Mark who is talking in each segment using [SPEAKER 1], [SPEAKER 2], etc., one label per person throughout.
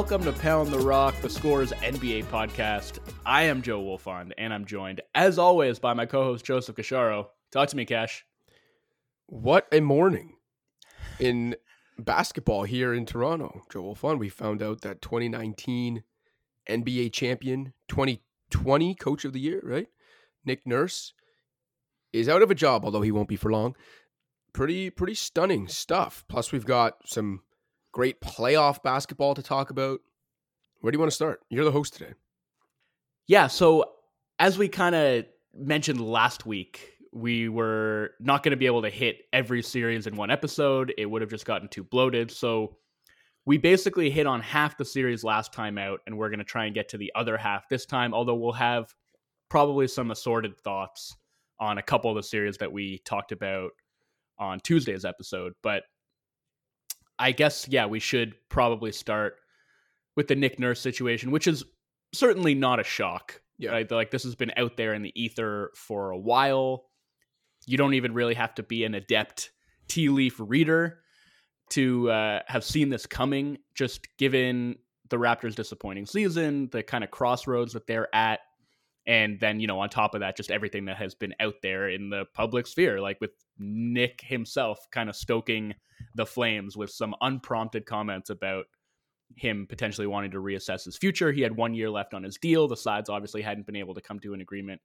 [SPEAKER 1] Welcome to Pound the Rock, the Scores NBA podcast. I am Joe Wolfond, and I'm joined, as always, by my co-host Joseph Casciaro. Talk to me, Cash.
[SPEAKER 2] What a morning in basketball here in Toronto. Joe Wolfond, we found out that 2019 NBA champion, 2020 Coach of the Year, right? Nick Nurse is out of a job, although he won't be for long. Pretty, pretty stunning stuff. Plus, we've got some great playoff basketball to talk about. Where do you want to start? You're the host today.
[SPEAKER 1] Yeah, so as we kind of mentioned last week, we were not going to be able to hit every series in one episode. It would have just gotten too bloated. So we basically hit on half the series last time out, and we're going to try and get to the other half this time, although we'll have probably some assorted thoughts on a couple of the series that we talked about on Tuesday's episode. But I guess, yeah, we should probably start with the Nick Nurse situation, which is certainly not a shock. Yeah. Right? Like this has been out there in the ether for a while. You don't even really have to be an adept tea leaf reader to uh, have seen this coming, just given the Raptors' disappointing season, the kind of crossroads that they're at, and then you know on top of that, just everything that has been out there in the public sphere, like with Nick himself kind of stoking the flames with some unprompted comments about him potentially wanting to reassess his future. He had one year left on his deal. The sides obviously hadn't been able to come to an agreement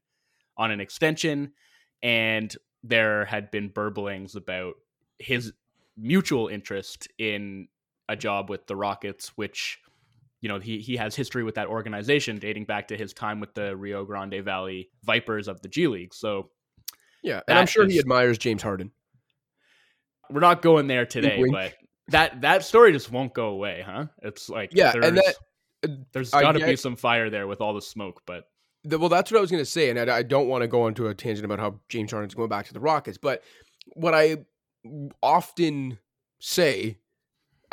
[SPEAKER 1] on an extension. And there had been burblings about his mutual interest in a job with the Rockets, which, you know, he, he has history with that organization dating back to his time with the Rio Grande Valley Vipers of the G League. So,
[SPEAKER 2] yeah, and I'm sure is, he admires James Harden.
[SPEAKER 1] We're not going there today, wink, wink. but that that story just won't go away, huh? It's like
[SPEAKER 2] yeah, and that
[SPEAKER 1] uh, there's got to be some fire there with all the smoke, but
[SPEAKER 2] the, well, that's what I was going to say, and I, I don't want to go into a tangent about how James Harden's going back to the Rockets, but what I often say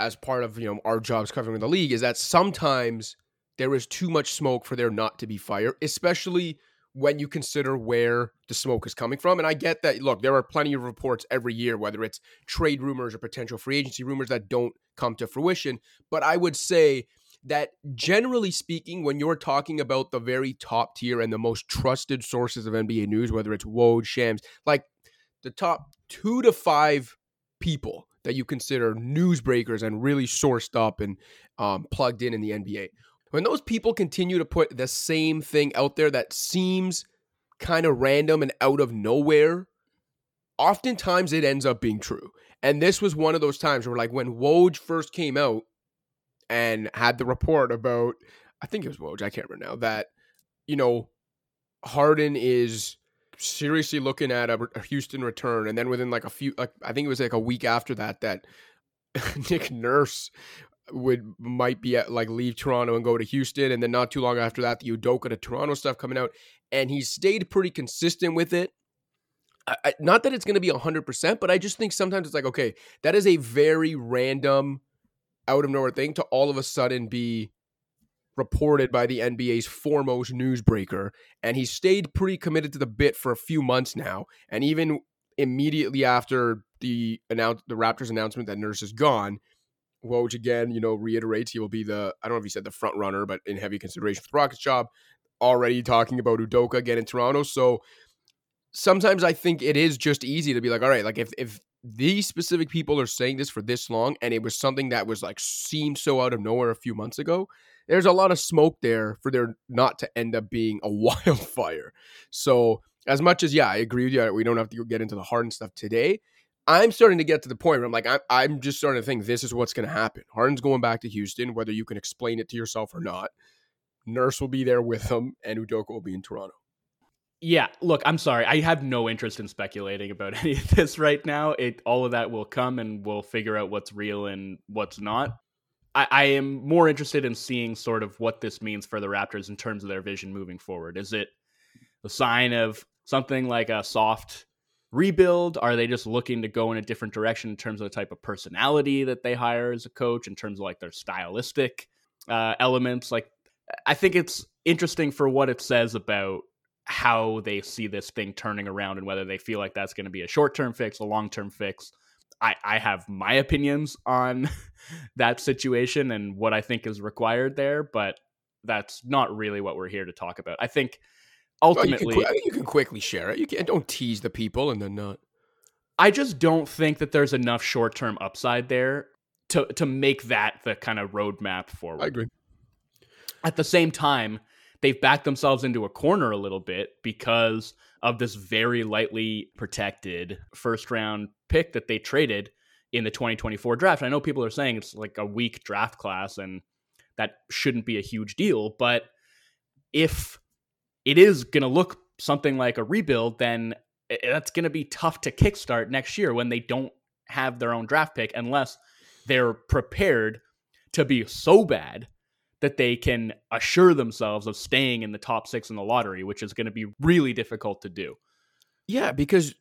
[SPEAKER 2] as part of you know our jobs covering the league is that sometimes there is too much smoke for there not to be fire, especially when you consider where the smoke is coming from. And I get that, look, there are plenty of reports every year, whether it's trade rumors or potential free agency rumors that don't come to fruition. But I would say that generally speaking, when you're talking about the very top tier and the most trusted sources of NBA news, whether it's Woj, Shams, like the top two to five people that you consider newsbreakers and really sourced up and um, plugged in in the NBA when those people continue to put the same thing out there that seems kind of random and out of nowhere, oftentimes it ends up being true. And this was one of those times where, like, when Woj first came out and had the report about, I think it was Woj, I can't remember now, that, you know, Harden is seriously looking at a, Houston return. And then within like a few, like, I think it was like a week after that, that Nick Nurse would might be at like leave Toronto and go to Houston, and then not too long after that, the Udoka to Toronto stuff coming out, and he stayed pretty consistent with it. I, I, not that it's going to be hundred percent, but I just think sometimes it's like okay, that is a very random, out of nowhere thing to all of a sudden be reported by the NBA's foremost newsbreaker, and he stayed pretty committed to the bit for a few months now, and even immediately after the announce the Raptors announcement that Nurse is gone Woj again, you know, reiterates he will be the I don't know if he said the front runner, but in heavy consideration for the Rockets job. Already talking about Udoka again in Toronto. So sometimes I think it is just easy to be like, all right, like if if these specific people are saying this for this long and it was something that was like seemed so out of nowhere a few months ago, there's a lot of smoke there for there not to end up being a wildfire. So as much as yeah, I agree with you, we don't have to get into the Harden stuff today. I'm starting to get to the point where I'm like, I'm, just starting to think this is what's going to happen. Harden's going back to Houston, whether you can explain it to yourself or not. Nurse will be there with him, and Udoka will be in Toronto.
[SPEAKER 1] Yeah, look, I'm sorry. I have no interest in speculating about any of this right now. It all of that will come, and we'll figure out what's real and what's not. I, I am more interested in seeing sort of what this means for the Raptors in terms of their vision moving forward. Is it a sign of something like a soft rebuild? Are they just looking to go in a different direction in terms of the type of personality that they hire as a coach, in terms of like their stylistic uh, elements? Like, I think it's interesting for what it says about how they see this thing turning around and whether they feel like that's going to be a short term fix, a long term fix. I, I have my opinions on that situation and what I think is required there, but that's not really what we're here to talk about. I think ultimately,
[SPEAKER 2] you, can, you can quickly share it. You can don't tease the people and then not.
[SPEAKER 1] I just don't think that there's enough short term upside there to to make that the kind of roadmap forward.
[SPEAKER 2] I agree.
[SPEAKER 1] At the same time, they've backed themselves into a corner a little bit because of this very lightly protected first round pick that they traded in the 2024 draft. I know people are saying it's like a weak draft class and that shouldn't be a huge deal, but if it is going to look something like a rebuild, then that's going to be tough to kickstart next year when they don't have their own draft pick unless they're prepared to be so bad that they can assure themselves of staying in the top six in the lottery, which is going to be really difficult to do.
[SPEAKER 2] Yeah, because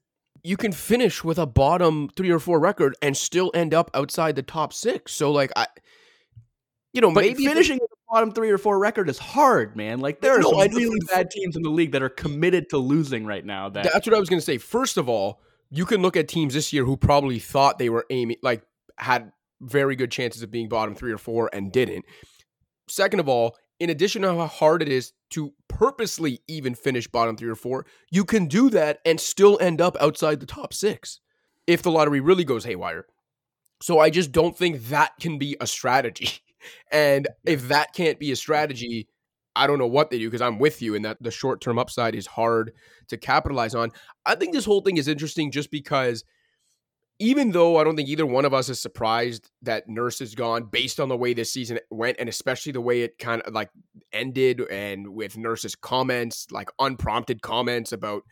[SPEAKER 2] you can finish with a bottom three or four record and still end up outside the top six. So, like, I, you know,
[SPEAKER 1] but
[SPEAKER 2] maybe
[SPEAKER 1] finishing with a bottom three or four record is hard, man. Like, there are no, some really bad teams in the league that are committed to losing right now. That
[SPEAKER 2] that's what I was going to say. First of all, you can look at teams this year who probably thought they were aiming, like, had very good chances of being bottom three or four and didn't. Second of all, in addition to how hard it is to purposely even finish bottom three or four, you can do that and still end up outside the top six if the lottery really goes haywire. So I just don't think that can be a strategy. And if that can't be a strategy, I don't know what they do because I'm with you in that the short term upside is hard to capitalize on. I think this whole thing is interesting just because even though I don't think either one of us is surprised that Nurse is gone based on the way this season went, and especially the way it kind of like ended, and with Nurse's comments, like unprompted comments about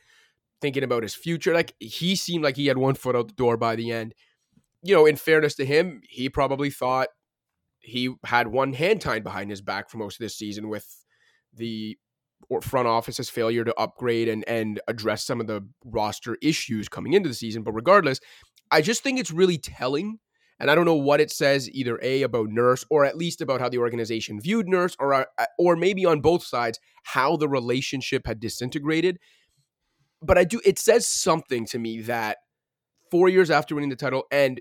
[SPEAKER 2] thinking about his future, like he seemed like he had one foot out the door by the end. You know, in fairness to him, he probably thought he had one hand tied behind his back for most of this season with the front office's failure to upgrade and and address some of the roster issues coming into the season. But regardless, I just think it's really telling. And I don't know what it says either A about Nurse or at least about how the organization viewed Nurse or uh, or maybe on both sides how the relationship had disintegrated. But I do it says something to me that 4 years after winning the title and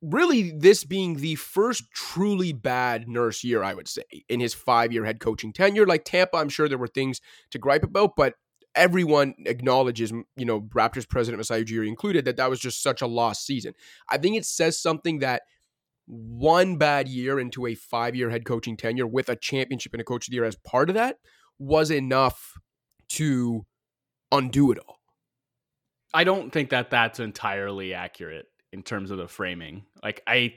[SPEAKER 2] really this being the first truly bad Nurse year I would say in his 5-year head coaching tenure like Tampa I'm sure there were things to gripe about but everyone acknowledges, you know, Raptors president Masai Ujiri included, that that was just such a lost season. I think it says something that one bad year into a five year head coaching tenure with a championship and a coach of the year as part of that was enough to undo it all.
[SPEAKER 1] I don't think that that's entirely accurate in terms of the framing. Like I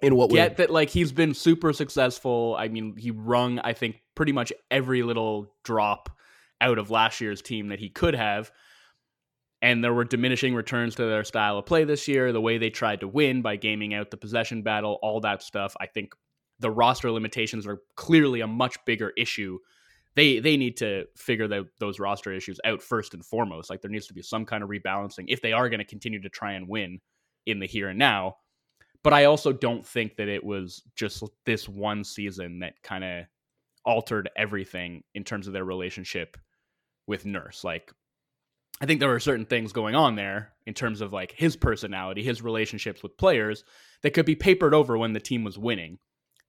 [SPEAKER 2] in what
[SPEAKER 1] get
[SPEAKER 2] way?
[SPEAKER 1] that like he's been super successful. I mean, he rung I think pretty much every little drop out of last year's team that he could have. And there were diminishing returns to their style of play this year, the way they tried to win by gaming out the possession battle, all that stuff. I think the roster limitations are clearly a much bigger issue. They they need to figure the, those roster issues out first and foremost. Like there needs to be some kind of rebalancing if they are going to continue to try and win in the here and now. But I also don't think that it was just this one season that kind of altered everything in terms of their relationship with Nurse. Like, I think there were certain things going on there in terms of like his personality, his relationships with players that could be papered over when the team was winning,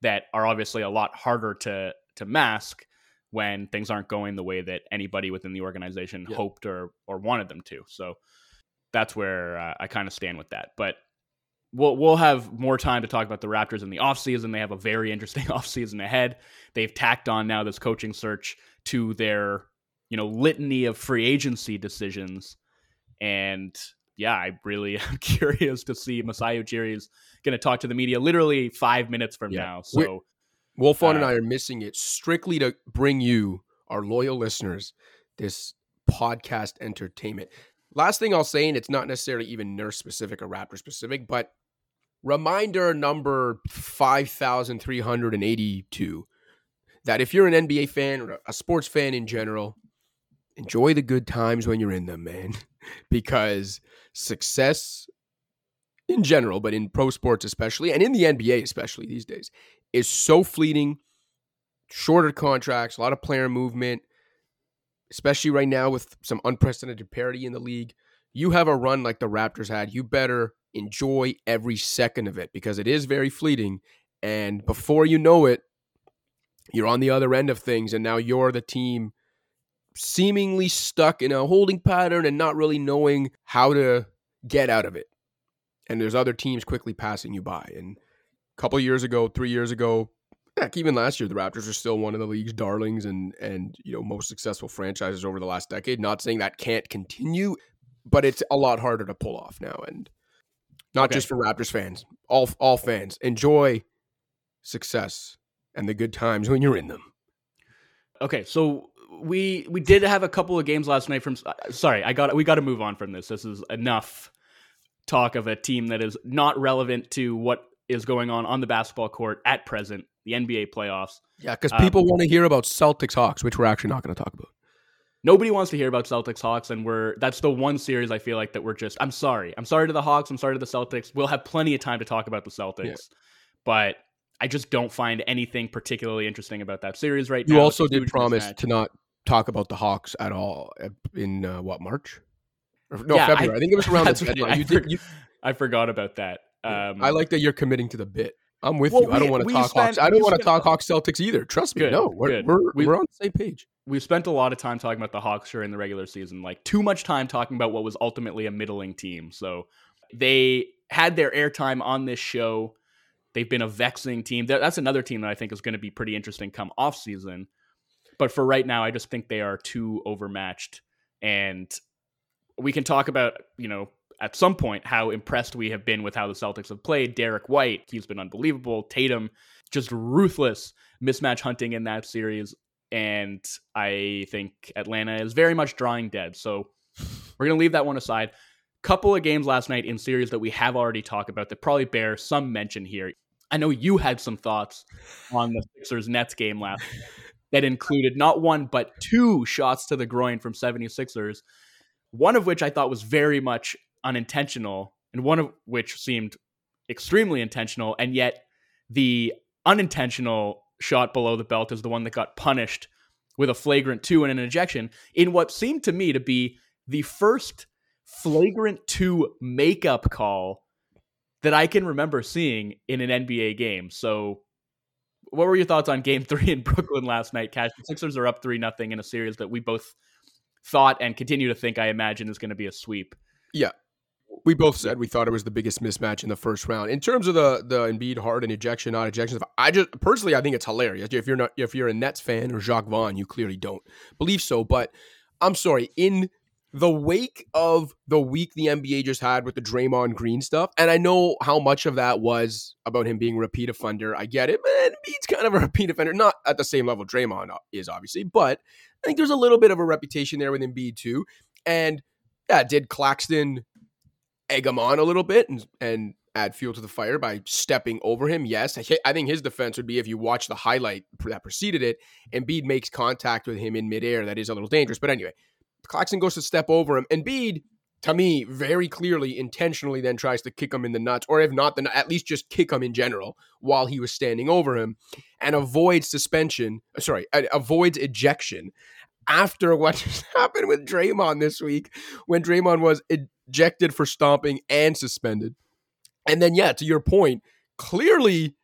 [SPEAKER 1] that are obviously a lot harder to to mask when things aren't going the way that anybody within the organization yep. hoped or or wanted them to. So that's where uh, I kind of stand with that. But we'll we'll have more time to talk about the Raptors in the offseason. They have a very interesting offseason ahead. They've tacked on now this coaching search to their you know litany of free agency decisions. And yeah i really am curious to see masai ujiri is going to talk to the media literally five minutes from yeah. now. So
[SPEAKER 2] Wolfond uh, and i are missing it strictly to bring you our loyal listeners this podcast entertainment. Last thing i'll say and it's not necessarily even nurse specific or raptor specific but reminder number 5382 that if you're an nba fan or a sports fan in general enjoy the good times when you're in them, man, because success in general, but in pro sports especially, and in the NBA especially these days, is so fleeting. Shorter contracts, a lot of player movement, especially right now with some unprecedented parity in the league. You have a run like the Raptors had, you better enjoy every second of it because it is very fleeting. And before you know it, you're on the other end of things, and now you're the team seemingly stuck in a holding pattern and not really knowing how to get out of it. And there's other teams quickly passing you by. And a couple years ago, three years ago, heck, even last year, the Raptors are still one of the league's darlings and and you know most successful franchises over the last decade. Not saying that can't continue, but it's a lot harder to pull off now. And not okay. just for Raptors fans, all all fans enjoy success and the good times when you're in them.
[SPEAKER 1] Okay, so we we did have a couple of games last night from uh, sorry, I got we got to move on from this. This is enough talk of a team that is not relevant to what is going on on the basketball court at present, the NBA playoffs.
[SPEAKER 2] Yeah, cuz people um, want to hear about Celtics Hawks, which we're actually not going to talk about.
[SPEAKER 1] Nobody wants to hear about Celtics Hawks and we're that's the one series I feel like that we're just I'm sorry. I'm sorry to the Hawks, I'm sorry to the Celtics. We'll have plenty of time to talk about the Celtics. Yeah. But I just don't find anything particularly interesting about that series right
[SPEAKER 2] you
[SPEAKER 1] now.
[SPEAKER 2] You also did promise mismatch. to not talk about the Hawks at all uh, in uh, what March? no, yeah, February. I, I, think it was around the deadline. You
[SPEAKER 1] did, you, I forgot about that.
[SPEAKER 2] Um, I like that you're committing to the bit. I'm with well, you. I don't want to talk spent, Hawks. I don't want to talk Hawks Celtics either. Trust me. Good, no, we're, we're, we, we're on the same page.
[SPEAKER 1] We've spent a lot of time talking about the Hawks during the regular season, like too much time talking about what was ultimately a middling team. So they had their airtime on this show. They've been a vexing team. That's another team that I think is going to be pretty interesting come off season. But for right now, I just think they are too overmatched. And we can talk about, you know, at some point how impressed we have been with how the Celtics have played. Derrick White, he's been unbelievable. Tatum, just ruthless mismatch hunting in that series. And I think Atlanta is very much drawing dead. So we're going to leave that one aside. Couple of games last night in series that we have already talked about that probably bear some mention here. I know you had some thoughts on the Sixers Nets game last that included not one but two shots to the groin from 76ers, one of which I thought was very much unintentional and one of which seemed extremely intentional and yet the unintentional shot below the belt is the one that got punished with a flagrant 2 and an ejection in what seemed to me to be the first flagrant 2 makeup call that I can remember seeing in an NBA game. So, what were your thoughts on Game Three in Brooklyn last night? Cash, the Sixers are up three nothing in a series that we both thought and continue to think. I imagine is going to be a sweep.
[SPEAKER 2] Yeah, we both said we thought it was the biggest mismatch in the first round. In terms of the the Embiid hard and ejection, not ejection, I just personally I think it's hilarious. If you're not if you're a Nets fan or Jacques Vaughn, you clearly don't believe so. But I'm sorry, in the wake of the week the NBA just had with the Draymond Green stuff, and I know how much of that was about him being a repeat offender. I get it, but Embiid's kind of a repeat offender, not at the same level Draymond uh, is obviously, but I think there's a little bit of a reputation there with Embiid too. And yeah, did Claxton egg him on a little bit and and add fuel to the fire by stepping over him? Yes, I think his defense would be if you watch the highlight that preceded it, Embiid makes contact with him in midair. That is a little dangerous, but anyway Claxton goes to step over him. Embiid, to me, very clearly, intentionally then tries to kick him in the nuts, or if not, then at least just kick him in general while he was standing over him and avoids suspension. Uh, sorry, avoids ejection after what just happened with Draymond this week when Draymond was ejected for stomping and suspended. And then, yeah, to your point, clearly,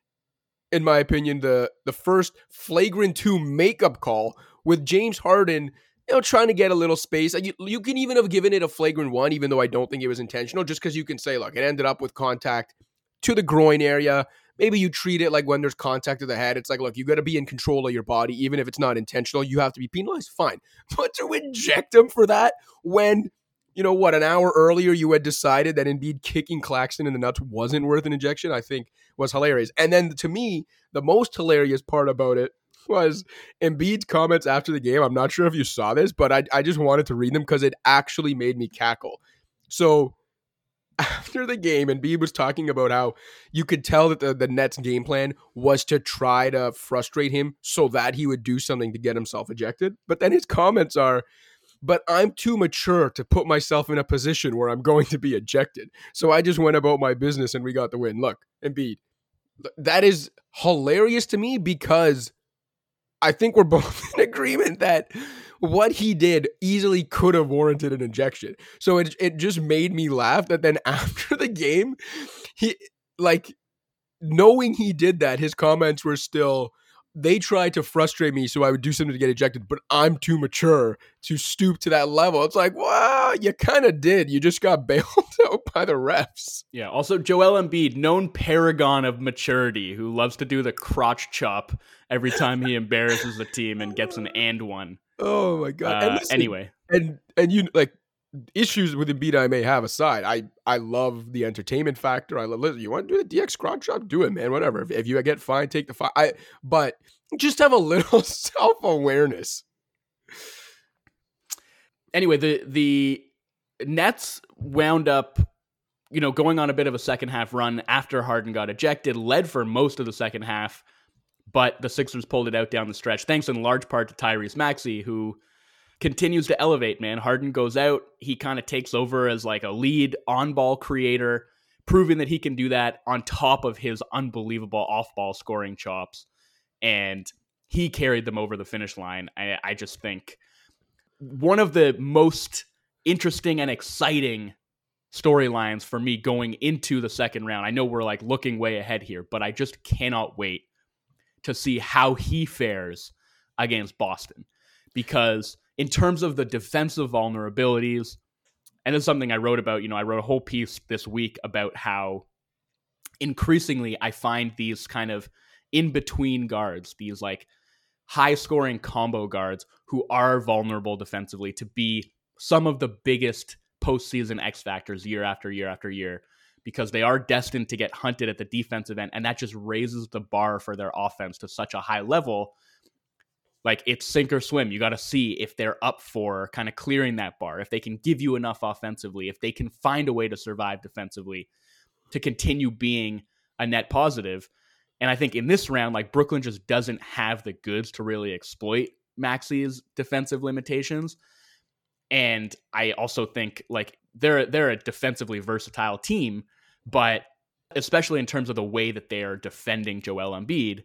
[SPEAKER 2] in my opinion, the the first flagrant two makeup call with James Harden you know, trying to get a little space. You, you can even have given it a flagrant one, even though I don't think it was intentional, just because you can say, look, it ended up with contact to the groin area. Maybe you treat it like when there's contact to the head. It's like, look, you got to be in control of your body, even if it's not intentional. You have to be penalized. Fine. But to inject him for that when, you know, what, an hour earlier you had decided that Embiid kicking Claxton in the nuts wasn't worth an injection, I think was hilarious. And then to me, the most hilarious part about it was Embiid's comments after the game. I'm not sure if you saw this, but I, I just wanted to read them because it actually made me cackle. So after the game, Embiid was talking about how you could tell that the, the Nets game plan was to try to frustrate him so that he would do something to get himself ejected. But then his comments are, but I'm too mature to put myself in a position where I'm going to be ejected. So I just went about my business and we got the win. Look, Embiid, that is hilarious to me because I think we're both in agreement that what he did easily could have warranted an injection. So it it just made me laugh that then after the game, he like knowing he did that, his comments were still they tried to frustrate me so I would do something to get ejected, but I'm too mature to stoop to that level. It's like, wow, you kind of did. You just got bailed out by the refs.
[SPEAKER 1] Yeah. Also, Joel Embiid, known paragon of maturity, who loves to do the crotch chop every time he embarrasses the team and gets an and one.
[SPEAKER 2] Oh my god.
[SPEAKER 1] Uh,
[SPEAKER 2] and listen,
[SPEAKER 1] anyway,
[SPEAKER 2] and and you like issues with Embiid I may have aside, I I love the entertainment factor. I love listen, you want to do the DX crotch chop, do it, man. Whatever. If, if you get fined, take the fine. I but just have a little self awareness.
[SPEAKER 1] anyway, the the Nets wound up, you know, going on a bit of a second half run after Harden got ejected, led for most of the second half, but the Sixers pulled it out down the stretch, thanks in large part to Tyrese Maxey, who continues to elevate, man. Harden goes out, he kind of takes over as like a lead on ball creator, proving that he can do that on top of his unbelievable off ball scoring chops. And he carried them over the finish line. I, I just think one of the most interesting and exciting storylines for me going into the second round. I know we're like looking way ahead here, but I just cannot wait to see how he fares against Boston because in terms of the defensive vulnerabilities, and it's something I wrote about, you know, I wrote a whole piece this week about how increasingly I find these kind of in between guards, these like high scoring combo guards who are vulnerable defensively to be some of the biggest postseason X factors year after year after year because they are destined to get hunted at the defensive end. And that just raises the bar for their offense to such a high level. Like it's sink or swim. You got to see if they're up for kind of clearing that bar, if they can give you enough offensively, if they can find a way to survive defensively to continue being a net positive. And I think in this round, like Brooklyn just doesn't have the goods to really exploit Maxey's defensive limitations. And I also think like they're they're a defensively versatile team, but especially in terms of the way that they are defending Joel Embiid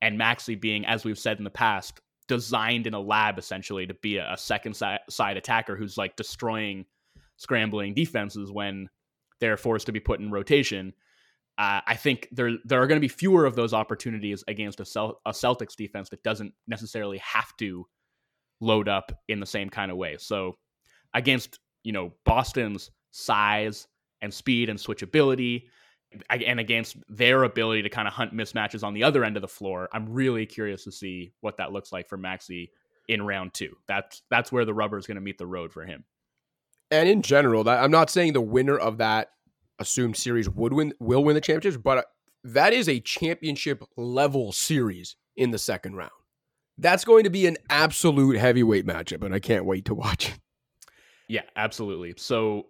[SPEAKER 1] and Maxey being, as we've said in the past, designed in a lab essentially to be a, a second side, side attacker who's like destroying scrambling defenses when they're forced to be put in rotation. Uh, I think there there are going to be fewer of those opportunities against a, Cel- a Celtics defense that doesn't necessarily have to load up in the same kind of way. So against you know Boston's size and speed and switchability, and against their ability to kind of hunt mismatches on the other end of the floor, I'm really curious to see what that looks like for Maxey in round two. That's that's where the rubber is going to meet the road for him.
[SPEAKER 2] And in general, I'm not saying the winner of that assumed series would win will win the championship, but uh, that is a championship level series in the second round. That's going to be an absolute heavyweight matchup, and I can't wait to watch it.
[SPEAKER 1] Yeah, absolutely. So,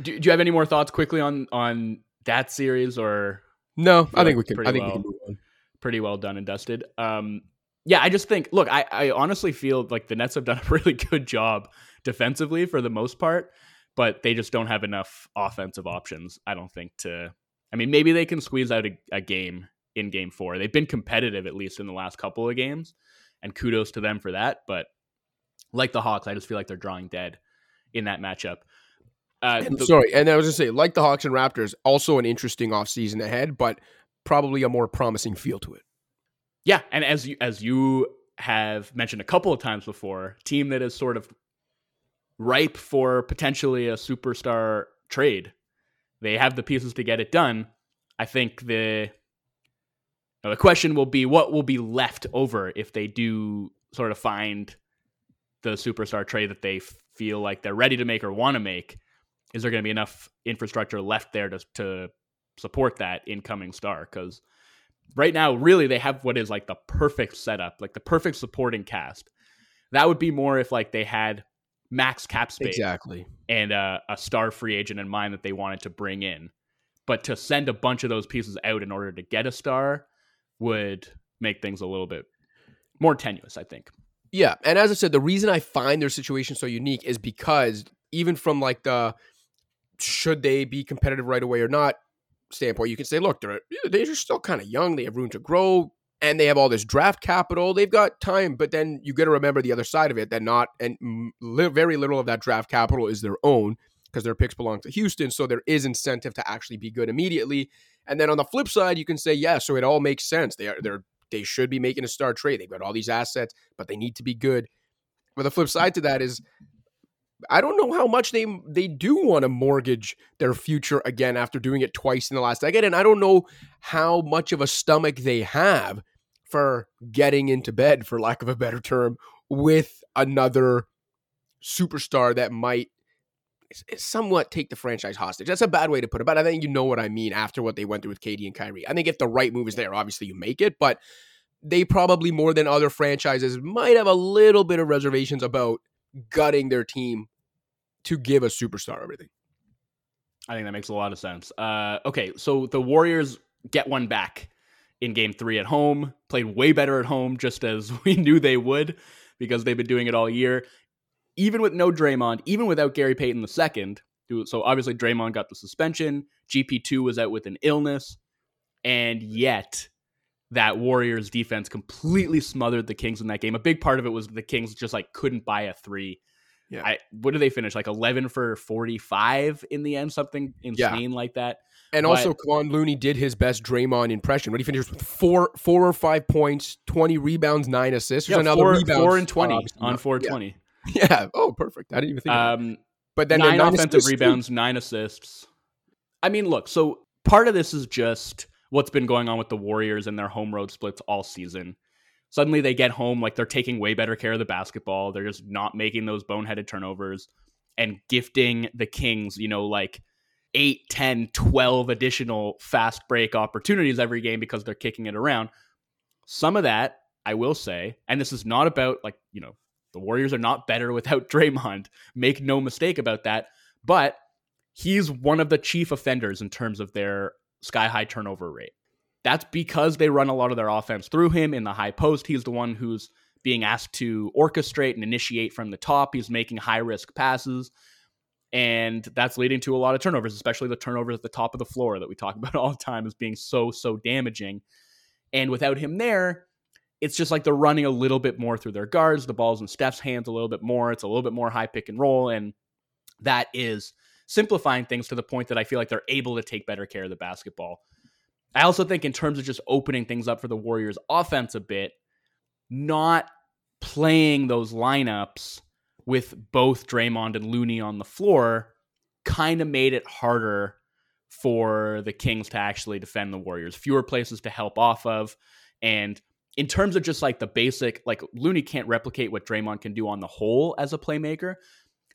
[SPEAKER 1] do, do you have any more thoughts quickly on on that series, or
[SPEAKER 2] no? I think we can. I think well, we can move on.
[SPEAKER 1] Pretty well done and dusted. Um, yeah, I just think. Look, I I honestly feel like the Nets have done a really good job defensively for the most part but they just don't have enough offensive options. I don't think to. I mean, maybe they can squeeze out a, a game in Game Four. They've been competitive at least in the last couple of games, and kudos to them for that. But like the Hawks, I just feel like they're drawing dead in that matchup.
[SPEAKER 2] Uh, the, sorry, and I was gonna say, like the Hawks and Raptors, also an interesting offseason ahead, but probably a more promising feel to it.
[SPEAKER 1] Yeah, and as you as you have mentioned a couple of times before, team that is sort of ripe for potentially a superstar trade. They have the pieces to get it done. I think the the question will be what will be left over if they do sort of find the superstar trade that they feel like they're ready to make or want to make. Is there going to be enough infrastructure left there to to support that incoming star? Because right now, really, they have what is like the perfect setup, like the perfect supporting cast. That would be more if like they had max cap space
[SPEAKER 2] exactly
[SPEAKER 1] and uh, a star free agent in mind that they wanted to bring in but to send a bunch of those pieces out in order to get a star would make things a little bit more tenuous i think
[SPEAKER 2] yeah and as i said the reason i find their situation so unique is because even from like the should they be competitive right away or not standpoint you can say look they're they're still kind of young they have room to grow and they have all this draft capital. They've got time, but then you got to remember the other side of it that not and li- very little of that draft capital is their own because their picks belong to Houston. So there is incentive to actually be good immediately. And then on the flip side, you can say, yeah, so it all makes sense. They are they're they should be making a star trade. They've got all these assets, but they need to be good. But the flip side to that is I don't know how much they they do want to mortgage their future again after doing it twice in the last decade, and I don't know how much of a stomach they have for getting into bed, for lack of a better term, with another superstar that might somewhat take the franchise hostage. That's a bad way to put it, but I think you know what I mean after what they went through with KD and Kyrie. I think if the right move is there, obviously you make it, but they probably more than other franchises might have a little bit of reservations about gutting their team to give a superstar everything.
[SPEAKER 1] I think that makes a lot of sense. Uh, okay, so the Warriors get one back in game three at home, played way better at home, just as we knew they would because they've been doing it all year. Even with no Draymond, even without Gary Payton the second, so obviously Draymond got the suspension, GP2 was out with an illness, and yet that Warriors defense completely smothered the Kings in that game. A big part of it was the Kings just like couldn't buy a three yeah. I, what did they finish? Like 11 for 45 in the end, something insane yeah. like that.
[SPEAKER 2] And but, also, Kevon Looney did his best Draymond impression. What he finished with four, four or five points, 20 rebounds, nine assists.
[SPEAKER 1] There's yeah, another four, rebounds. Four and 20 uh, on 420.
[SPEAKER 2] Yeah. yeah. Oh, perfect. I didn't even think. Um,
[SPEAKER 1] but then nine, nine offensive rebounds, too. nine assists. I mean, look. So part of this is just what's been going on with the Warriors and their home road splits all season suddenly they get home like they're taking way better care of the basketball. They're just not making those boneheaded turnovers and gifting the Kings, you know, like 8, 10, 12 additional fast break opportunities every game because they're kicking it around. Some of that, I will say, and this is not about like, you know, the Warriors are not better without Draymond. Make no mistake about that. But he's one of the chief offenders in terms of their sky high turnover rate. That's because they run a lot of their offense through him in the high post. He's the one who's being asked to orchestrate and initiate from the top. He's making high risk passes. And that's leading to a lot of turnovers, especially the turnovers at the top of the floor that we talk about all the time as being so, so damaging. And without him there, it's just like they're running a little bit more through their guards. The ball's in Steph's hands a little bit more. It's a little bit more high pick and roll. And that is simplifying things to the point that I feel like they're able to take better care of the basketball. I also think in terms of just opening things up for the Warriors offense a bit, not playing those lineups with both Draymond and Looney on the floor kind of made it harder for the Kings to actually defend the Warriors. Fewer places to help off of. And in terms of just like the basic, like Looney can't replicate what Draymond can do on the whole as a playmaker.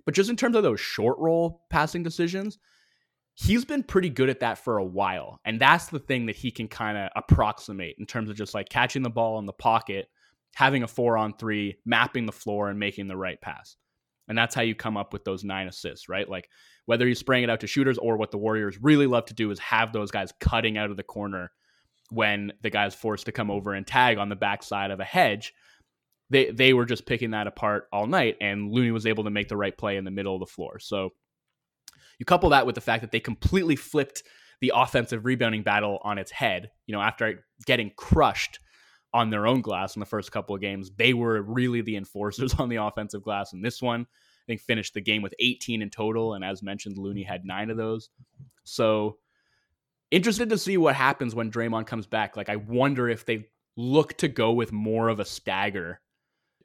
[SPEAKER 1] But just in terms of those short roll passing decisions, he's been pretty good at that for a while. And that's the thing that he can kind of approximate in terms of just like catching the ball in the pocket, having a four on three, mapping the floor, and making the right pass. And that's how you come up with those nine assists, right? Like whether he's spraying it out to shooters or what the Warriors really love to do is have those guys cutting out of the corner when the guy's forced to come over and tag on the backside of a hedge. They they were just picking that apart all night, and Looney was able to make the right play in the middle of the floor. So you couple that with the fact that they completely flipped the offensive rebounding battle on its head. You know, after getting crushed on their own glass in the first couple of games, they were really the enforcers on the offensive glass. And this one, I think, finished the game with 18 in total. And as mentioned, Looney had nine of those. So interested to see what happens when Draymond comes back. Like, I wonder if they look to go with more of a stagger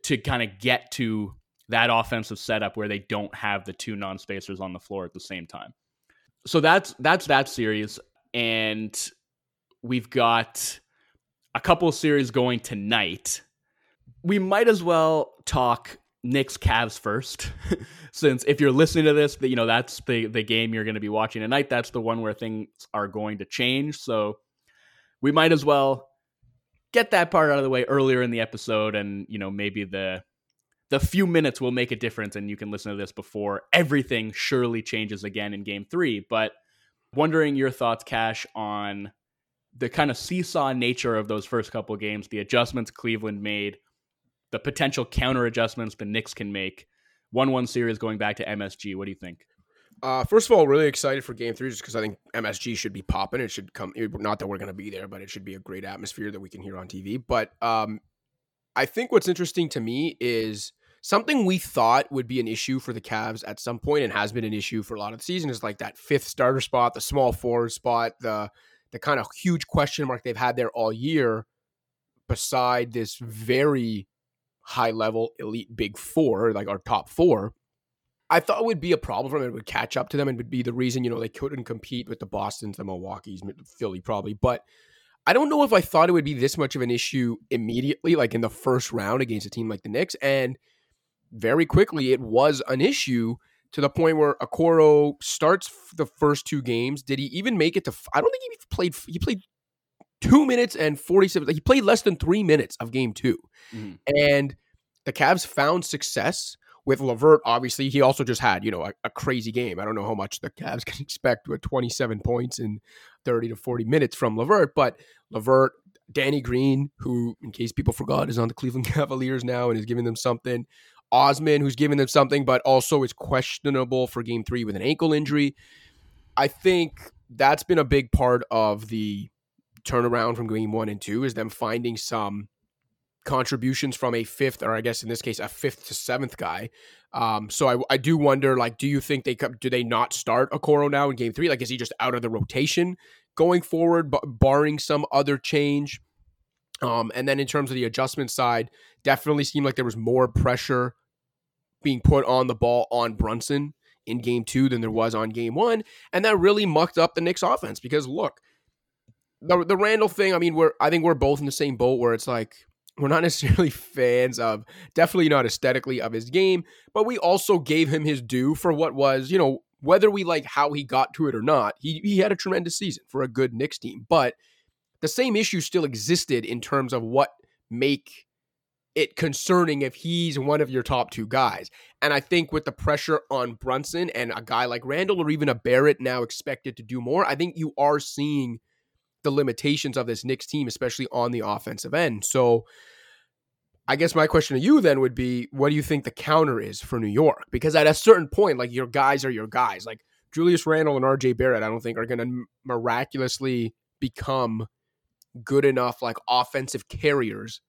[SPEAKER 1] to kind of get to that offensive setup where they don't have the two non-spacers on the floor at the same time. So that's that's that series and we've got a couple series going tonight. We might as well talk Knicks Cavs first, since if you're listening to this, you know that's the the game you're going to be watching tonight. That's the one where things are going to change. So we might as well get that part out of the way earlier in the episode, and you know maybe the the few minutes will make a difference and you can listen to this before everything surely changes again in game three. But wondering your thoughts, Cash, on the kind of seesaw nature of those first couple games, the adjustments Cleveland made, the potential counter adjustments the Knicks can make. 1 1 series going back to MSG. What do you think?
[SPEAKER 2] Uh, first of all, really excited for Game Three, just because I think MSG should be popping. It should come. Not that we're going to be there, but it should be a great atmosphere that we can hear on TV. But um, I think what's interesting to me is something we thought would be an issue for the Cavs at some point, and has been an issue for a lot of the season, is like that fifth starter spot, the small forward spot, the the kind of huge question mark they've had there all year. Beside this very high level elite big four, like our top four, I thought it would be a problem for them. It would catch up to them and would be the reason, you know, they couldn't compete with the Boston's, the Milwaukee's, Philly probably. But I don't know if I thought it would be this much of an issue immediately, like in the first round against a team like the Knicks. And very quickly, it was an issue to the point where Okoro starts the first two games. Did he even make it to? I don't think he played. He played two minutes and forty-seven. He played less than three minutes of game 2 mm-hmm. and the Cavs found success with LeVert. obviously, he also just had, you know, a, a, crazy game. I don't know how much the Cavs can expect with 27 points in 30 to 40 minutes from LeVert, but LeVert, Danny Green, who, in case people forgot, is on the Cleveland Cavaliers now and is giving them something. Osman, who's giving them something, but also is questionable for game three with an ankle injury. I think that's been a big part of the turnaround from game one and two is them finding some contributions from a fifth, or I guess in this case, a fifth to seventh guy. Um, so I, I do wonder, like, do you think they do they not start Okoro now in game three? Like, is he just out of the rotation going forward, b- barring some other change? Um, and then in terms of the adjustment side, definitely seemed like there was more pressure being put on the ball on Brunson in game two than there was on game one. And that really mucked up the Knicks offense because look, the, the Randle thing, I mean, we're I think we're both in the same boat where it's like we're not necessarily fans of, definitely not aesthetically of his game, but we also gave him his due for what was, you know, whether we like how he got to it or not, he, he had a tremendous season for a good Knicks team. But the same issue still existed in terms of what make it concerning if he's one of your top two guys. And I think with the pressure on Brunson and a guy like Randle or even a Barrett now expected to do more, I think you are seeing – the limitations of this Knicks team, especially on the offensive end. So I guess my question to you then would be what do you think the counter is for New York? Because at a certain point, like your guys are your guys. Like Julius Randle and RJ Barrett, I don't think are going to miraculously become good enough like offensive carriers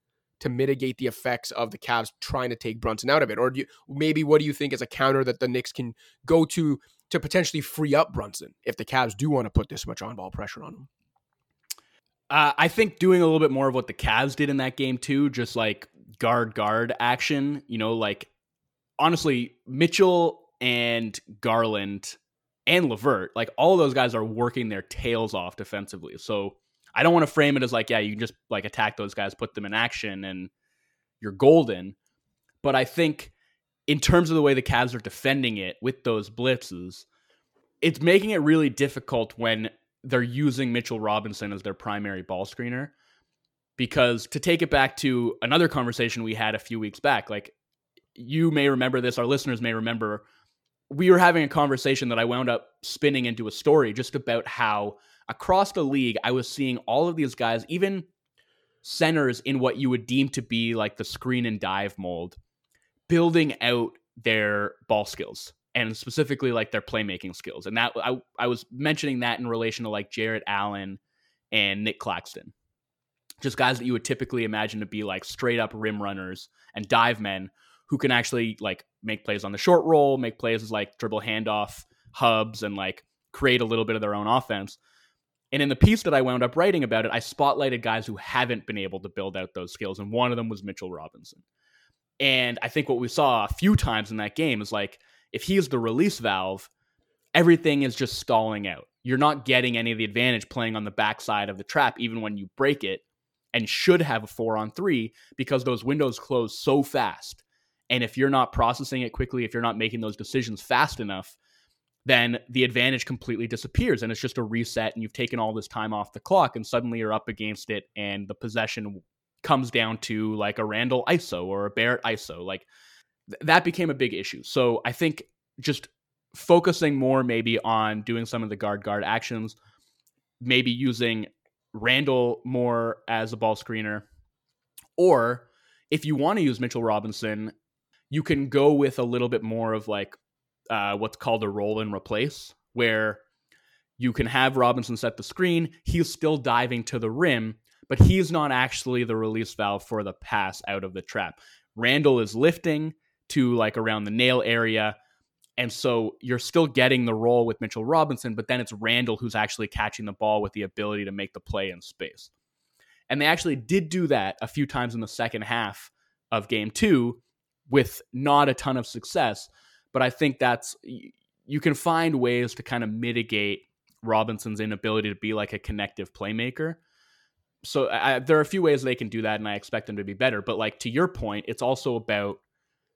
[SPEAKER 2] to mitigate the effects of the Cavs trying to take Brunson out of it? Or do you, maybe what do you think is a counter that the Knicks can go to to potentially free up Brunson if the Cavs do want to put this much on ball pressure on him?
[SPEAKER 1] Uh, I think doing a little bit more of what the Cavs did in that game too, just like guard guard action. You know, like honestly, Mitchell and Garland and LeVert, like all those guys are working their tails off defensively. So I don't want to frame it as like, yeah, you can just like attack those guys, put them in action, and you're golden. But I think in terms of the way the Cavs are defending it with those blitzes, it's making it really difficult when they're using Mitchell Robinson as their primary ball screener. Because to take it back to another conversation we had a few weeks back, like you may remember this, our listeners may remember, we were having a conversation that I wound up spinning into a story just about how across the league, I was seeing all of these guys, even centers in what you would deem to be like the screen and dive mold, building out their ball skills and specifically like their playmaking skills. And that I, I was mentioning that in relation to like Jarrett Allen and Nick Claxton. Just guys that you would typically imagine to be like straight up rim runners and dive men who can actually like make plays on the short roll, make plays like dribble handoff hubs and like create a little bit of their own offense. And in the piece that I wound up writing about it, I spotlighted guys who haven't been able to build out those skills. And one of them was Mitchell Robinson. And I think what we saw a few times in that game is like if he is the release valve, everything is just stalling out. You're not getting any of the advantage playing on the backside of the trap, even when you break it, and should have a four on three because those windows close so fast. And if you're not processing it quickly, if you're not making those decisions fast enough, then the advantage completely disappears and it's just a reset and you've taken all this time off the clock and suddenly you're up against it and the possession comes down to like a Randle ISO or a Barrett ISO. Like th- that became a big issue. So I think just focusing more maybe on doing some of the guard guard actions, maybe using Randle more as a ball screener, or if you want to use Mitchell Robinson, you can go with a little bit more of like uh, what's called a roll and replace, where you can have Robinson set the screen. He's still diving to the rim, but he's not actually the release valve for the pass out of the trap. Randle is lifting to like around the nail area. And so you're still getting the roll with Mitchell Robinson, but then it's Randle who's actually catching the ball with the ability to make the play in space. And they actually did do that a few times in the second half of game two with not a ton of success. But I think that's, you can find ways to kind of mitigate Robinson's inability to be like a connective playmaker. So I, there are a few ways they can do that, and I expect them to be better. But like to your point, it's also about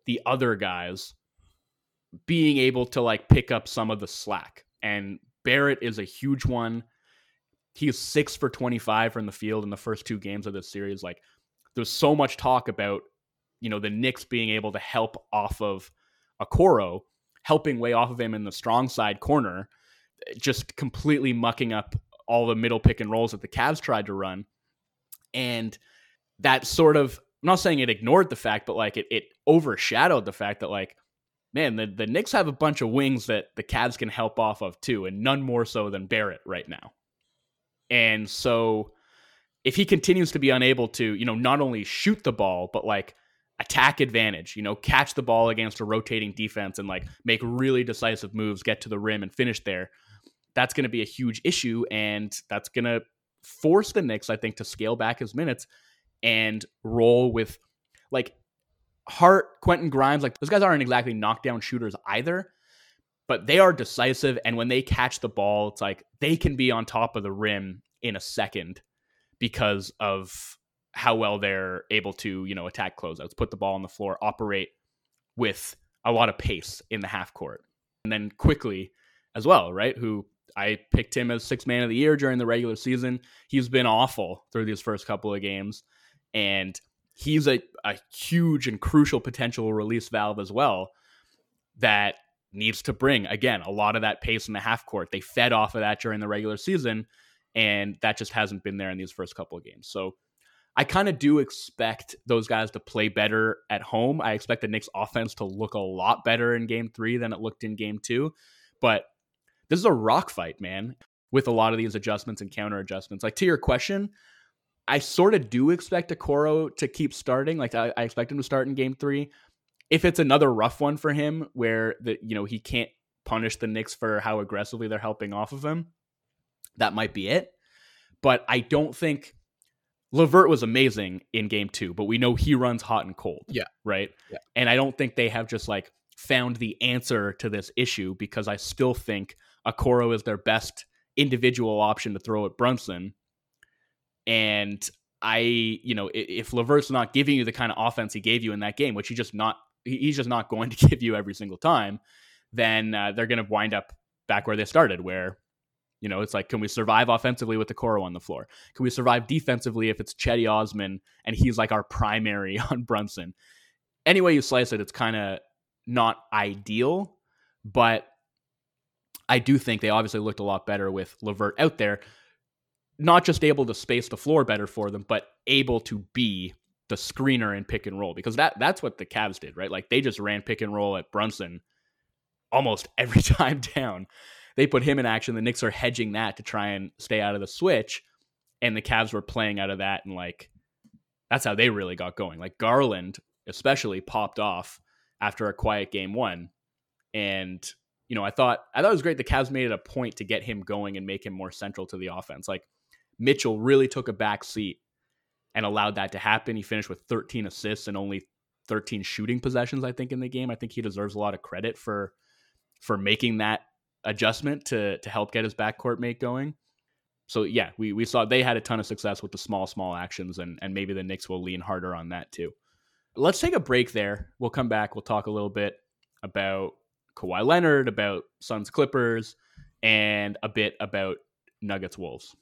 [SPEAKER 1] the other guys being able to like pick up some of the slack. And Barrett is a huge one. He is six for 25 from the field in the first two games of this series. Like, there's so much talk about, you know, the Knicks being able to help off of Okoro, helping way off of him in the strong side corner, just completely mucking up all the middle pick and rolls that the Cavs tried to run. And that sort of, I'm not saying it ignored the fact, but like it, it overshadowed the fact that like man, the, the Knicks have a bunch of wings that the Cavs can help off of too, and none more so than Barrett right now. And so if he continues to be unable to, you know, not only shoot the ball, but like attack advantage, you know, catch the ball against a rotating defense and like make really decisive moves, get to the rim and finish there, that's going to be a huge issue. And that's going to force the Knicks, I think, to scale back his minutes and roll with like Hart, Quentin Grimes, like those guys aren't exactly knockdown shooters either, but they are decisive. And when they catch the ball, it's like they can be on top of the rim in a second because of how well they're able to, you know, attack closeouts, put the ball on the floor, operate with a lot of pace in the half court. And then Quickley as well, right? Who I picked him as six man of the year during the regular season. He's been awful through these first couple of games. And he's a, a huge and crucial potential release valve as well that needs to bring again a lot of that pace in the half court. They fed off of that during the regular season, and that just hasn't been there in these first couple of games. So I kind of do expect those guys to play better at home. I expect the Knicks offense to look a lot better in game three than it looked in game two. But this is a rock fight, man, with a lot of these adjustments and counter adjustments. Like to your question, I sort of do expect Okoro to keep starting. Like I, I, expect him to start in game three. If it's another rough one for him where the you know he can't punish the Knicks for how aggressively they're helping off of him, that might be it. But I don't think LeVert was amazing in game two, but we know he runs hot and cold.
[SPEAKER 2] Yeah.
[SPEAKER 1] Right.
[SPEAKER 2] Yeah.
[SPEAKER 1] And I don't think they have just like found the answer to this issue because I still think Okoro is their best individual option to throw at Brunson and I, you know, if LeVert's not giving you the kind of offense he gave you in that game, which he just not, he's just not going to give you every single time, then uh, they're going to wind up back where they started, where, you know, it's like, can we survive offensively with Okoro on the floor? Can we survive defensively if it's Cedi Osman and he's like our primary on Brunson? Any way you slice it, it's kind of not ideal, but I do think they obviously looked a lot better with LeVert out there not just able to space the floor better for them, but able to be the screener in pick and roll because that that's what the Cavs did, right? Like they just ran pick and roll at Brunson almost every time down. They put him in action. The Knicks are hedging that to try and stay out of the switch, and the Cavs were playing out of that, and like that's how they really got going. Like Garland, especially, popped off after a quiet game one, and you know I thought I thought it was great. The Cavs made it a point to get him going and make him more central to the offense. Like Mitchell really took a back seat and allowed that to happen. He finished with 13 assists and only 13 shooting possessions, I think, in the game. I think he deserves a lot of credit for for making that adjustment to to help get his backcourt mate going. So yeah, we, we saw they had a ton of success with the small, small actions, and and maybe the Knicks will lean harder on that too. Let's take a break there. We'll come back. We'll talk a little bit about Kawhi Leonard, about Suns Clippers, and a bit about Nuggets Wolves.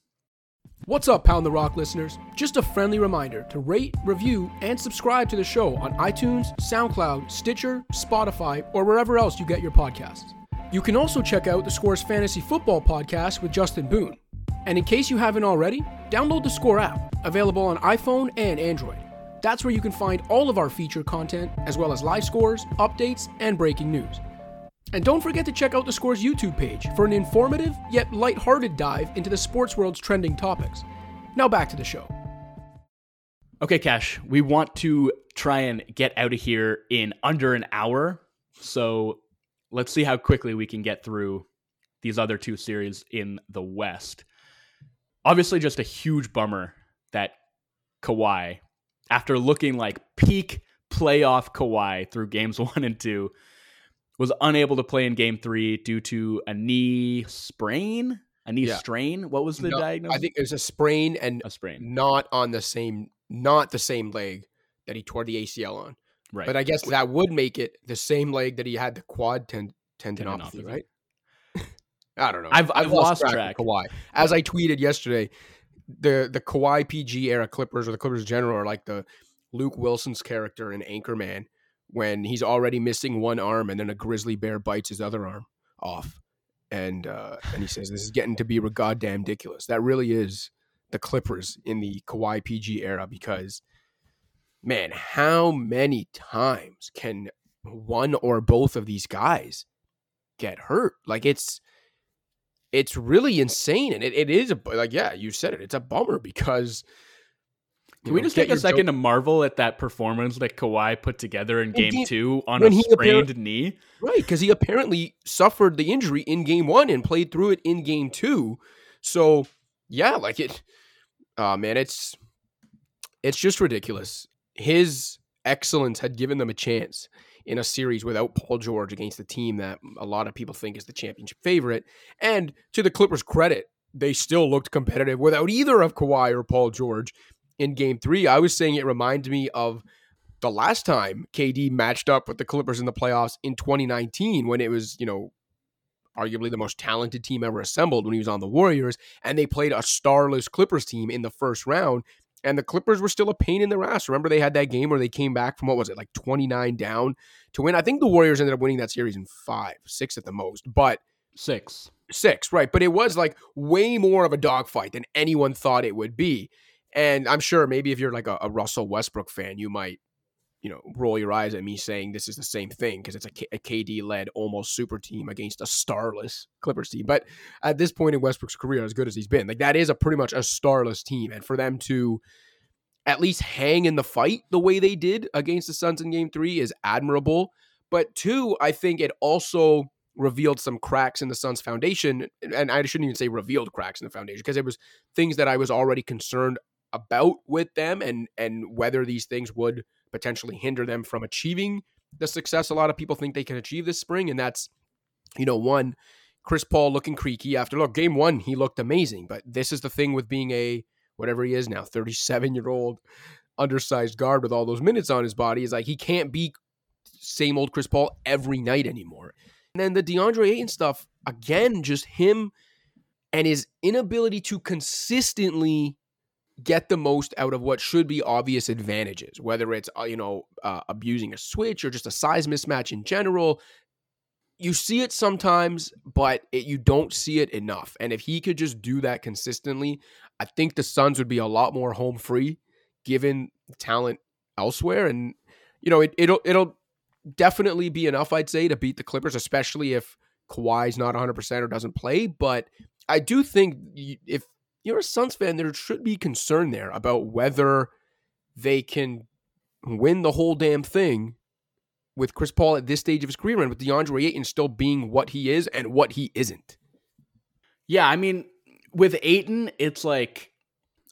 [SPEAKER 3] What's up, Pound the Rock listeners? Just a friendly reminder to rate, review, and subscribe to the show on iTunes, SoundCloud, Stitcher, Spotify, or wherever else you get your podcasts. You can also check out the Score's Fantasy Football podcast with Justin Boone. And in case you haven't already, download the Score app, available on iPhone and Android. That's where you can find all of our feature content, as well as live scores, updates, and breaking news. And don't forget to check out the Score's YouTube page for an informative yet lighthearted dive into the sports world's trending topics. Now back to the show.
[SPEAKER 1] Okay, Cash, we want to try and get out of here in under an hour. So let's see how quickly we can get through these other two series in the West. Obviously, just a huge bummer that Kawhi, after looking like peak playoff Kawhi through games one and two, was unable to play in game three due to a knee sprain, a knee
[SPEAKER 2] Yeah.
[SPEAKER 1] strain. What was the
[SPEAKER 2] No,
[SPEAKER 1] diagnosis?
[SPEAKER 2] I think it was a sprain and
[SPEAKER 1] a sprain.
[SPEAKER 2] not on the same not the same leg that he tore the ACL on.
[SPEAKER 1] Right.
[SPEAKER 2] But I guess that would make it the same leg that he had the quad ten- tendinopathy,
[SPEAKER 1] Tendinopathy.
[SPEAKER 2] right? I don't know.
[SPEAKER 1] I've- I've lost track.
[SPEAKER 2] of Kawhi. As I tweeted yesterday, the the Kawhi PG era Clippers or the Clippers in general are like the Luke Wilson's character in Anchorman when he's already missing one arm and then a grizzly bear bites his other arm off. And uh, and he says, This is getting to be goddamn ridiculous. That really is the Clippers in the Kawhi PG era because man, how many times can one or both of these guys get hurt? Like it's it's really insane. And it, it is a like, yeah, you said it, it's a bummer because
[SPEAKER 1] Can we
[SPEAKER 2] know,
[SPEAKER 1] just take a second
[SPEAKER 2] jo-
[SPEAKER 1] to marvel at that performance that Kawhi put together in game
[SPEAKER 2] game-
[SPEAKER 1] two on a
[SPEAKER 2] he
[SPEAKER 1] sprained knee?
[SPEAKER 2] Right, because he apparently suffered the injury in game one and played through it in game two. So yeah, like it uh man, it's it's just ridiculous. His excellence had given them a chance in a series without Paul George against the team that a lot of people think is the championship favorite. And to the Clippers' credit, they still looked competitive without either of Kawhi or Paul George in game three. I was saying it reminds me of the last time KD matched up with the Clippers in the playoffs in 2019 when it was, you know, arguably the most talented team ever assembled when he was on the Warriors and they played a starless Clippers team in the first round and the Clippers were still a pain in their ass. Remember they had that game where they came back from what was it like 29 down to win. I think the Warriors ended up winning that series in 5, 6 at the most. But
[SPEAKER 1] Six.
[SPEAKER 2] six, right? But it was like way more of a dogfight than anyone thought it would be. And I'm sure maybe if you're like a, a Russell Westbrook fan, you might, you know, roll your eyes at me saying this is the same thing because it's a, K- a KD led almost super team against a starless Clippers team. But at this point in Westbrook's career, as good as he's been, like that is a pretty much a starless team. And for them to at least hang in the fight the way they did against the Suns in game three is admirable. But two, I think it also revealed some cracks in the Suns foundation. And I shouldn't even say revealed cracks in the foundation because it was things that I was already concerned about with them and and whether these things would potentially hinder them from achieving the success a lot of people think they can achieve this spring. And that's, you know, one, Chris Paul looking creaky after look, game one, he looked amazing. But this is the thing with being a whatever he is now, 37 year old undersized guard with all those minutes on his body, is like he can't be same old Chris Paul every night anymore. And then the DeAndre Ayton stuff, again, just him and his inability to consistently get the most out of what should be obvious advantages, whether it's, uh, you know, uh, abusing a switch or just a size mismatch in general. You see it sometimes, but it, you don't see it enough. And if he could just do that consistently, I think the Suns would be a lot more home free given talent elsewhere. And, you know, it, it'll, it'll, definitely be enough, I'd say, to beat the Clippers, especially if Kawhi's not 100% or doesn't play. But I do think if you're a Suns fan, there should be concern there about whether they can win the whole damn thing with Chris Paul at this stage of his career and with DeAndre Ayton still being what he is and what he isn't.
[SPEAKER 1] Yeah, I mean, with Ayton, it's like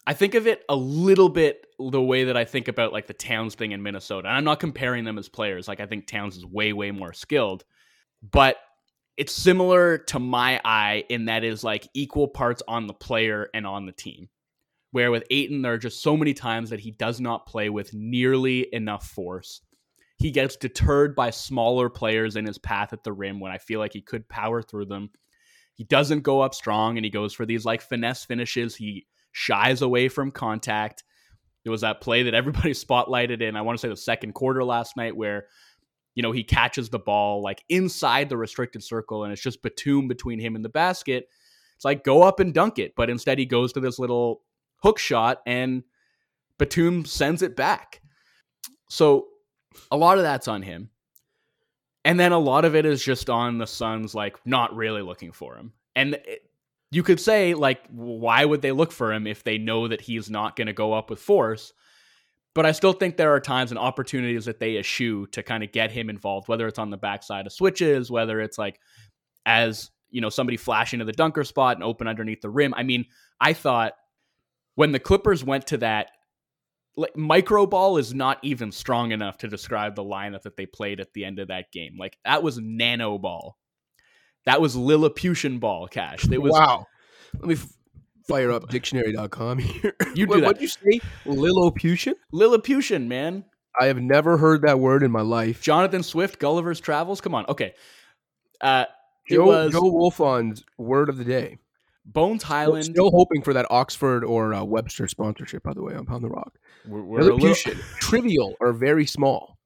[SPEAKER 1] I think of it a little bit the way that I think about like the Towns thing in Minnesota. And I'm not comparing them as players. Like I think Towns is way, way more skilled. But it's similar to my eye in that is like equal parts on the player and on the team. Where with Ayton, there are just so many times that he does not play with nearly enough force. He gets deterred by smaller players in his path at the rim when I feel like he could power through them. He doesn't go up strong and he goes for these like finesse finishes. He shies away from contact. There was that play that everybody spotlighted in, I want to say the second quarter last night, where, you know, he catches the ball like inside the restricted circle and it's just Batum between him and the basket. It's like go up and dunk it. But instead he goes to this little hook shot and Batum sends it back. So a lot of that's on him. And then a lot of it is just on the Suns, like not really looking for him. And it, you could say, like, why would they look for him if they know that he's not going to go up with force? But I still think there are times and opportunities that they eschew to kind of get him involved, whether it's on the backside of switches, whether it's like as you know somebody flash into the dunker spot and open underneath the rim. I mean, I thought when the Clippers went to that like micro ball is not even strong enough to describe the lineup that they played at the end of that game. Like that was nano ball. That was Lilliputian ball, Cash. It was
[SPEAKER 2] wow. Let me f- fire up dictionary.com here.
[SPEAKER 1] You do
[SPEAKER 2] what,
[SPEAKER 1] that.
[SPEAKER 2] What'd you say? Lilliputian?
[SPEAKER 1] Lilliputian, man.
[SPEAKER 2] I have never heard that word in my life.
[SPEAKER 1] Jonathan Swift, Gulliver's Travels. Come on. Okay. Uh it
[SPEAKER 2] Joe,
[SPEAKER 1] was
[SPEAKER 2] Joe Wolfond's word of the day.
[SPEAKER 1] Bones
[SPEAKER 2] Still,
[SPEAKER 1] Hyland.
[SPEAKER 2] still hoping for that Oxford or uh, Webster sponsorship, by the way, on Pound the Rock.
[SPEAKER 1] we're, we're a little-
[SPEAKER 2] Lilliputian, trivial or very small.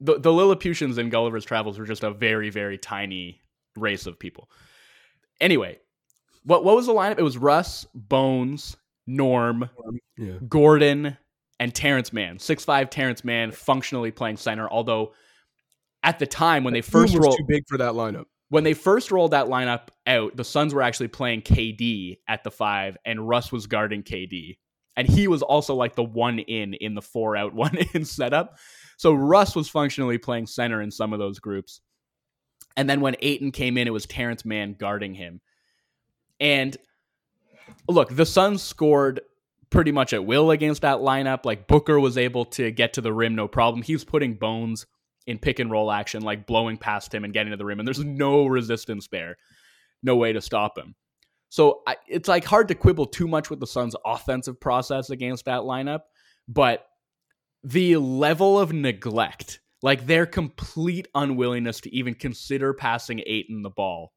[SPEAKER 1] the, the Lilliputians in Gulliver's Travels were just a very, very tiny race of people. Anyway, what what was the lineup? It was Russ, Bones, Norm,
[SPEAKER 2] Yeah.
[SPEAKER 1] Gordon, and Terrence Mann. Six five Terrence Mann functionally playing center, although at the time when they first
[SPEAKER 2] was
[SPEAKER 1] rolled
[SPEAKER 2] too big for that lineup.
[SPEAKER 1] when they first rolled that lineup out, the Suns were actually playing KD at the five, and Russ was guarding KD. And he was also like the one in in the four out, one in setup. So Russ was functionally playing center in some of those groups. And then when Ayton came in, it was Terrence Mann guarding him. And look, the Suns scored pretty much at will against that lineup. Like Booker was able to get to the rim no problem. He was putting Bones in pick and roll action, like blowing past him and getting to the rim, and there's no resistance there, no way to stop him. So I, it's like hard to quibble too much with the Suns' offensive process against that lineup, but the level of neglect, like their complete unwillingness to even consider passing Ayton the ball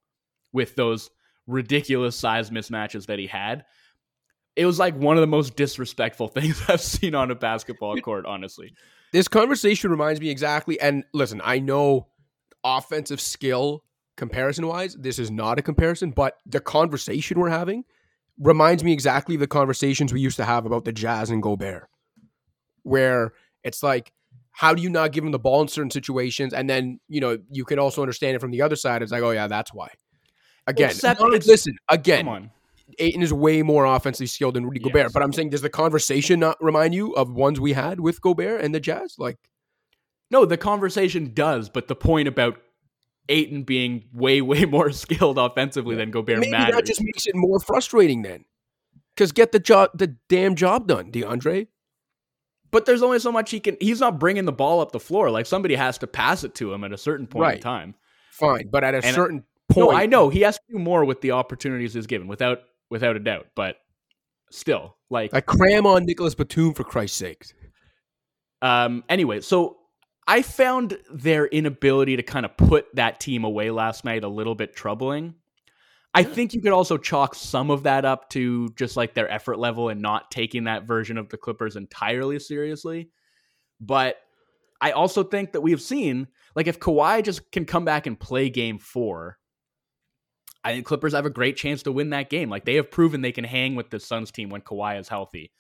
[SPEAKER 1] with those ridiculous size mismatches that he had. It was like one of the most disrespectful things I've seen on a basketball court, honestly.
[SPEAKER 2] This conversation reminds me exactly. And listen, I know offensive skill comparison wise, this is not a comparison, but the conversation we're having reminds me exactly of the conversations we used to have about the Jazz and Gobert, where it's like, how do you not give him the ball in certain situations? And then, you know, you can also understand it from the other side. It's like, oh, yeah, that's why. Again,
[SPEAKER 1] it's-
[SPEAKER 2] listen, again,
[SPEAKER 1] Come on.
[SPEAKER 2] Ayton is way more offensively skilled than Rudy Gobert.
[SPEAKER 1] Yes.
[SPEAKER 2] But I'm saying, does the conversation not remind you of ones we had with Gobert and the Jazz? Like,
[SPEAKER 1] No, the conversation does, but the point about Ayton being way, way more skilled offensively than Gobert
[SPEAKER 2] maybe
[SPEAKER 1] matters.
[SPEAKER 2] that just makes it more frustrating then. Because get the job, the damn job done, DeAndre.
[SPEAKER 1] but there's only so much he can. He's not bringing the ball up the floor. Like somebody has to pass it to him at a certain point in time.
[SPEAKER 2] Fine, but at a
[SPEAKER 1] And-
[SPEAKER 2] certain
[SPEAKER 1] No, I know he has to do more with the opportunities he's given, without without a doubt. But still, like,
[SPEAKER 2] I cram on Nicolas Batum for Christ's sake.
[SPEAKER 1] um. Anyway, so I found their inability to kind of put that team away last night a little bit troubling. I think you could also chalk some of that up to just like their effort level and not taking that version of the Clippers entirely seriously. But I also think that we've seen, like, if Kawhi just can come back and play game four, I think Clippers have a great chance to win that game. Like, they have proven they can hang with the Suns team when Kawhi is healthy.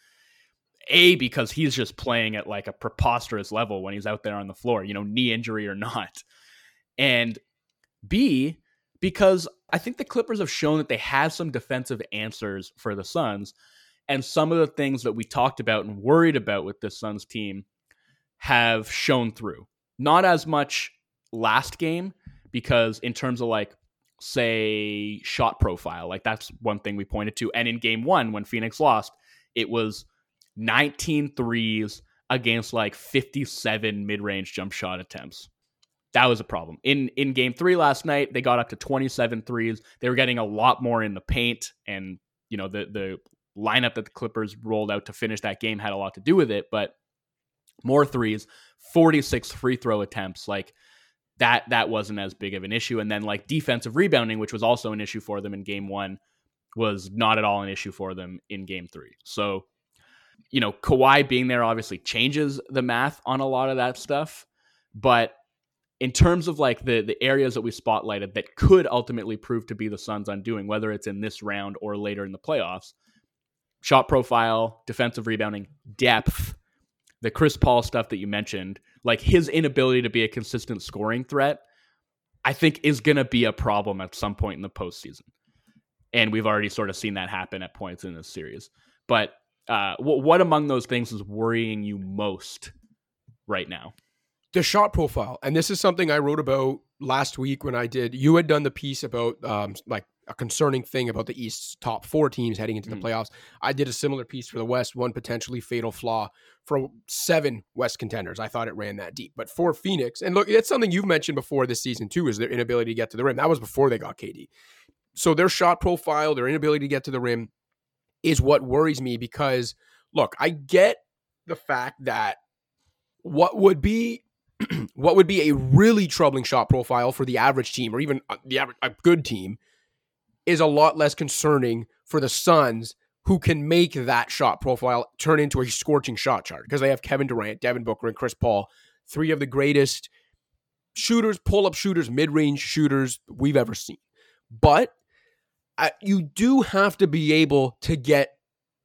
[SPEAKER 1] A, because he's just playing at like a preposterous level when he's out there on the floor, you know, knee injury or not. And B, because I think the Clippers have shown that they have some defensive answers for the Suns. And some of the things that we talked about and worried about with the Suns team have shown through. Not as much last game, because in terms of like, say, shot profile, like that's one thing we pointed to. And in game one, when Phoenix lost, it was 19 threes against like 57 mid-range jump shot attempts. That was a problem. In in game 3 last night, they got up to 27 threes. They were getting a lot more in the paint and you know the the lineup that the Clippers rolled out to finish that game had a lot to do with it, but more threes, 46 free throw attempts like that that wasn't as big of an issue and then like defensive rebounding which was also an issue for them in game 1 was not at all an issue for them in game 3. So you know, Kawhi being there obviously changes the math on a lot of that stuff. But in terms of like the the areas that we spotlighted that could ultimately prove to be the Suns' undoing, whether it's in this round or later in the playoffs, shot profile, defensive rebounding, depth, the Chris Paul stuff that you mentioned, like his inability to be a consistent scoring threat, I think is going to be a problem at some point in the postseason. And we've already sort of seen that happen at points in this series. But uh, what, what among those things is worrying you most right now?
[SPEAKER 2] The shot profile, and this is something I wrote about last week when I did. You had done the piece about um, like a concerning thing about the East's top four teams heading into the mm. playoffs. I did a similar piece for the West, one potentially fatal flaw for seven West contenders. I thought it ran that deep, but for Phoenix, and look, it's something you've mentioned before this season too, is their inability to get to the rim. That was before they got KD. So their shot profile, their inability to get to the rim, is what worries me because look, I get the fact that what would be what would be a really troubling shot profile for the average team or even uh, the average a good team is a lot less concerning for the Suns who can make that shot profile turn into a scorching shot chart because they have Kevin Durant, Devin Booker, and Chris Paul, three of the greatest shooters, pull up shooters, mid range shooters we've ever seen. But uh, you do have to be able to get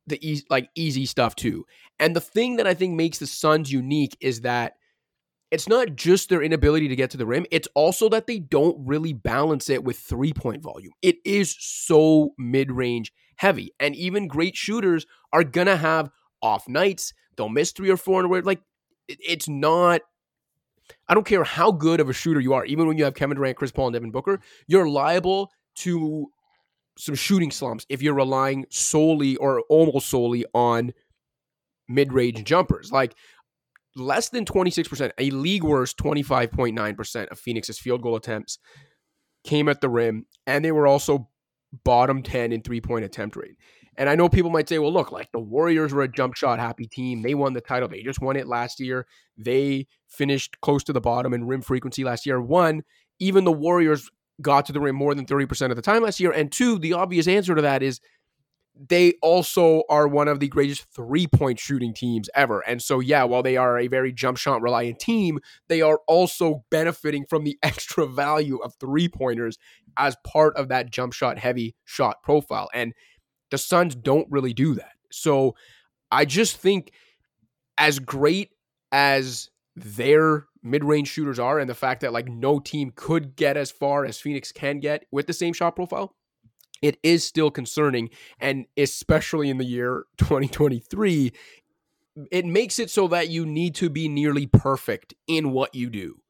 [SPEAKER 2] the e- like easy stuff too. And the thing that I think makes the Suns unique is that it's not just their inability to get to the rim, it's also that they don't really balance it with three point volume. It is so mid range heavy. And even great shooters are going to have off nights. They'll miss three or four in a row. Like, it's not. I don't care how good of a shooter you are, even when you have Kevin Durant, Chris Paul, and Devin Booker, you're liable to some shooting slumps if you're relying solely or almost solely on mid range jumpers. Like, less than 26%, a league worst 25.9% of Phoenix's field goal attempts came at the rim, and they were also bottom 10 in three point attempt rate. And I know people might say, well, look, like the Warriors were a jump shot happy team. They won the title. They just won it last year. They finished close to the bottom in rim frequency last year. One, even the Warriors got to the rim more than 30% of the time last year. And two, the obvious answer to that is they also are one of the greatest three point shooting teams ever. And so, yeah, while they are a very jump shot reliant team, they are also benefiting from the extra value of three pointers as part of that jump shot heavy shot profile. And the Suns don't really do that. So I just think, as great as their mid range shooters are, and the fact that like no team could get as far as Phoenix can get with the same shot profile it is still concerning. And especially in the year 2023, it makes it so that you need to be nearly perfect in what you do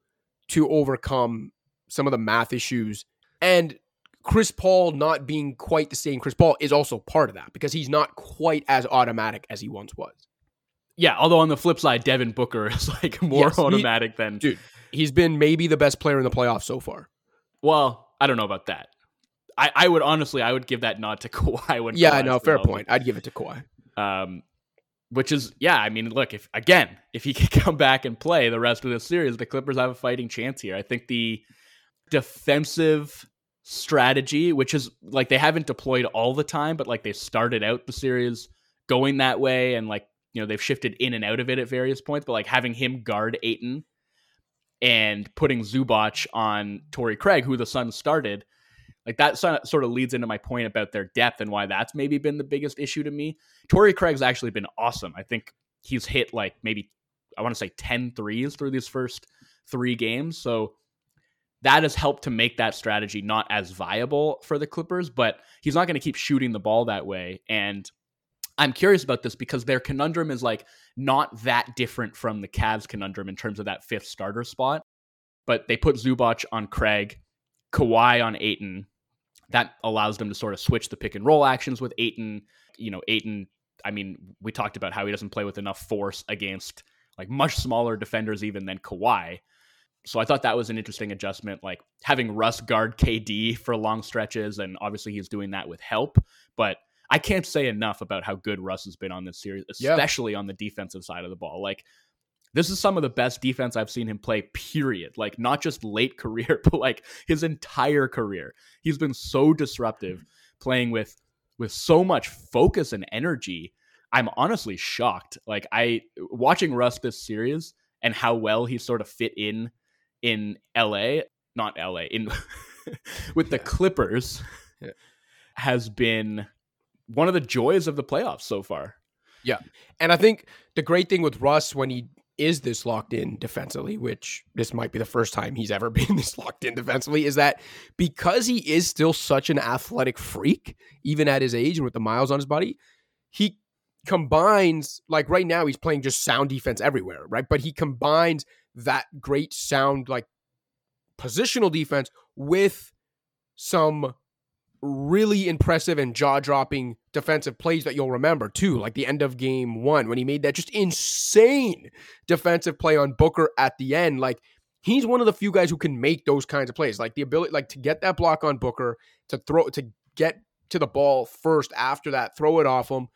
[SPEAKER 2] to overcome some of the math issues. And Chris Paul not being quite the same Chris Paul is also part of that because he's not quite as automatic as he once was.
[SPEAKER 1] Yeah, although on the flip side, Devin Booker is like more yes, automatic
[SPEAKER 2] he,
[SPEAKER 1] than
[SPEAKER 2] dude. He's been maybe the best player in the playoffs so far.
[SPEAKER 1] Well, I don't know about that. I, I would honestly, I would give that nod to Kawhi. When
[SPEAKER 2] yeah, no, fair point. I'd give it to Kawhi.
[SPEAKER 1] Um, which is yeah. I mean, look, if again, if he can come back and play the rest of the series, the Clippers have a fighting chance here. I think the defensive strategy, which is like they haven't deployed all the time, but like they started out the series going that way, and like you know they've shifted in and out of it at various points. But like having him guard Ayton and putting Zubac on Torrey Craig, who the Suns started like that sort of leads into my point about their depth and why that's maybe been the biggest issue to me. Torrey Craig's actually been awesome. I think he's hit like maybe I want to say 10 threes through these first 3 games. So that has helped to make that strategy not as viable for the Clippers, but he's not going to keep shooting the ball that way and I'm curious about this because their conundrum is like not that different from the Cavs conundrum in terms of that fifth starter spot. But they put Zubac on Craig, Kawhi on Ayton, that allows them to sort of switch the pick and roll actions with Ayton. You know, Ayton, I mean, we talked about how he doesn't play with enough force against like much smaller defenders even than Kawhi. So I thought that was an interesting adjustment, like having Russ guard KD for long stretches, and obviously he's doing that with help. But I can't say enough about how good Russ has been on this series, especially yeah. on the defensive side of the ball. Like this is some of the best defense I've seen him play, period. Like, not just late career, but like his entire career. He's been so disruptive mm-hmm. playing with with so much focus and energy. I'm honestly shocked. Like I watching Russ this series and how well he sort of fit in in LA, not LA, in with the Clippers yeah. has been one of the joys of the playoffs so far. Yeah.
[SPEAKER 2] And I think the great thing with Russ when he is this locked in defensively, which this might be the first time he's ever been this locked in defensively, is that because he is still such an athletic freak, even at his age and with the miles on his body, he combines like right now he's playing just sound defense everywhere, right? But he combines that great sound like positional defense with some really impressive and jaw-dropping defensive plays that you'll remember too, like the end of game 1 when he made that just insane defensive play on Booker at the end. Like he's one of the few guys who can make those kinds of plays. Like the ability like to get that block on Booker, to throw to get to the ball first after that, throw it off him.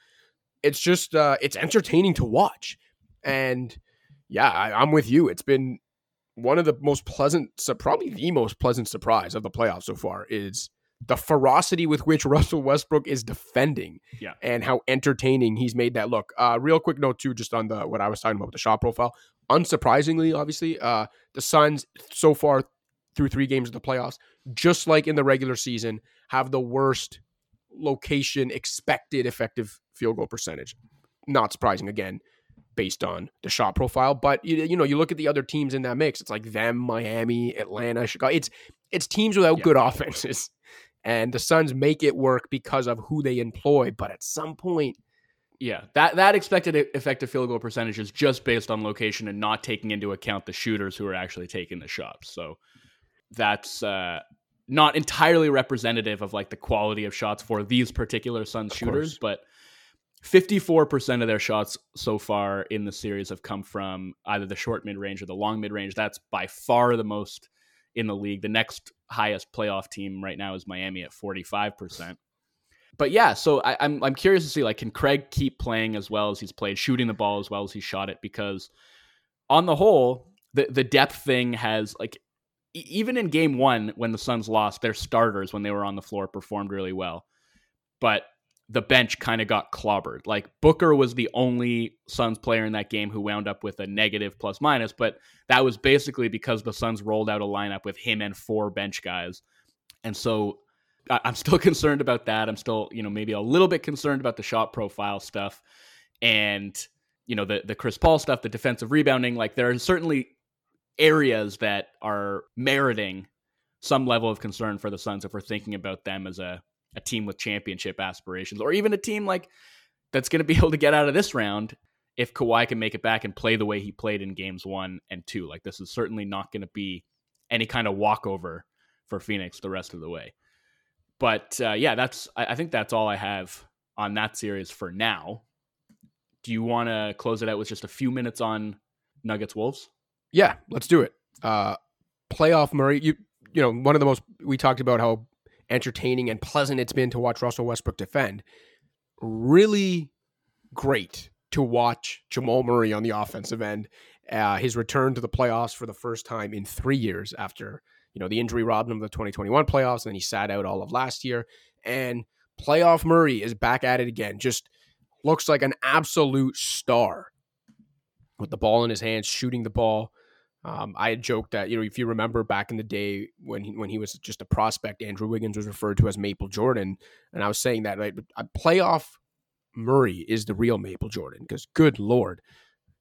[SPEAKER 2] It's just uh it's entertaining to watch. And yeah, I, I'm with you. It's been one of the most pleasant, so probably the most pleasant surprise of the playoffs so far is the ferocity with which Russell Westbrook is defending
[SPEAKER 1] Yeah.
[SPEAKER 2] and how entertaining he's made that look. Uh, real quick note too, just on the what I was talking about with the shot profile. Unsurprisingly, obviously, uh, the Suns so far through three games of the playoffs, just like in the regular season, have the worst location expected effective field goal percentage. Not surprising again, based on the shot profile. But you, you know, you look at the other teams in that mix. It's like them, Miami, Atlanta, Chicago. It's it's teams without
[SPEAKER 1] Yeah.
[SPEAKER 2] good offenses, and the Suns make it work because of who they employ. But at some point,
[SPEAKER 1] Yeah, that that expected effective field goal percentage is just based on location and not taking into account the shooters who are actually taking the shots. So that's uh, not entirely representative of like the quality of shots for these particular Suns shooters, but 54% of their shots so far in the series have come from either the short mid range or the long mid range. That's by far the most in the league. The next highest playoff team right now is Miami at 45%. But yeah, so I, I'm I'm curious to see like can Craig keep playing as well as he's played, shooting the ball as well as he shot it? Because on the whole, the the depth thing has like even in game one when the Suns lost, their starters when they were on the floor performed really well, but the bench kind of got clobbered. Like Booker was the only Suns player in that game who wound up with a negative plus minus, but that was basically because the Suns rolled out a lineup with him and four bench guys. And so I- I'm still concerned about that. I'm still, you know, maybe a little bit concerned about the shot profile stuff and, you know, the the Chris Paul stuff, the defensive rebounding. Like there are certainly areas that are meriting some level of concern for the Suns if we're thinking about them as a, a team with championship aspirations, or even a team like that's going to be able to get out of this round if Kawhi can make it back and play the way he played in games one and two. Like this is certainly not going to be any kind of walkover for Phoenix the rest of the way. But uh, yeah, that's I, I think that's all I have on that series for now. Do you want to close it out with just a few minutes on Nuggets Wolves?
[SPEAKER 2] yeah, let's do it. Uh, playoff Murray, you you know, one of the most we talked about how entertaining and pleasant it's been to watch Russell Westbrook defend. Really great to watch Jamal Murray on the offensive end. Uh, his return to the playoffs for the first time in three years after you know the injury robbed him of the 2021 playoffs, and then he sat out all of last year. And playoff Murray is back at it again. Just looks like an absolute star with the ball in his hands, shooting the ball. Um, I had joked that you know if you remember back in the day when he, when he was just a prospect, Andrew Wiggins was referred to as Maple Jordan, and I was saying that like playoff Murray is the real Maple Jordan because good lord,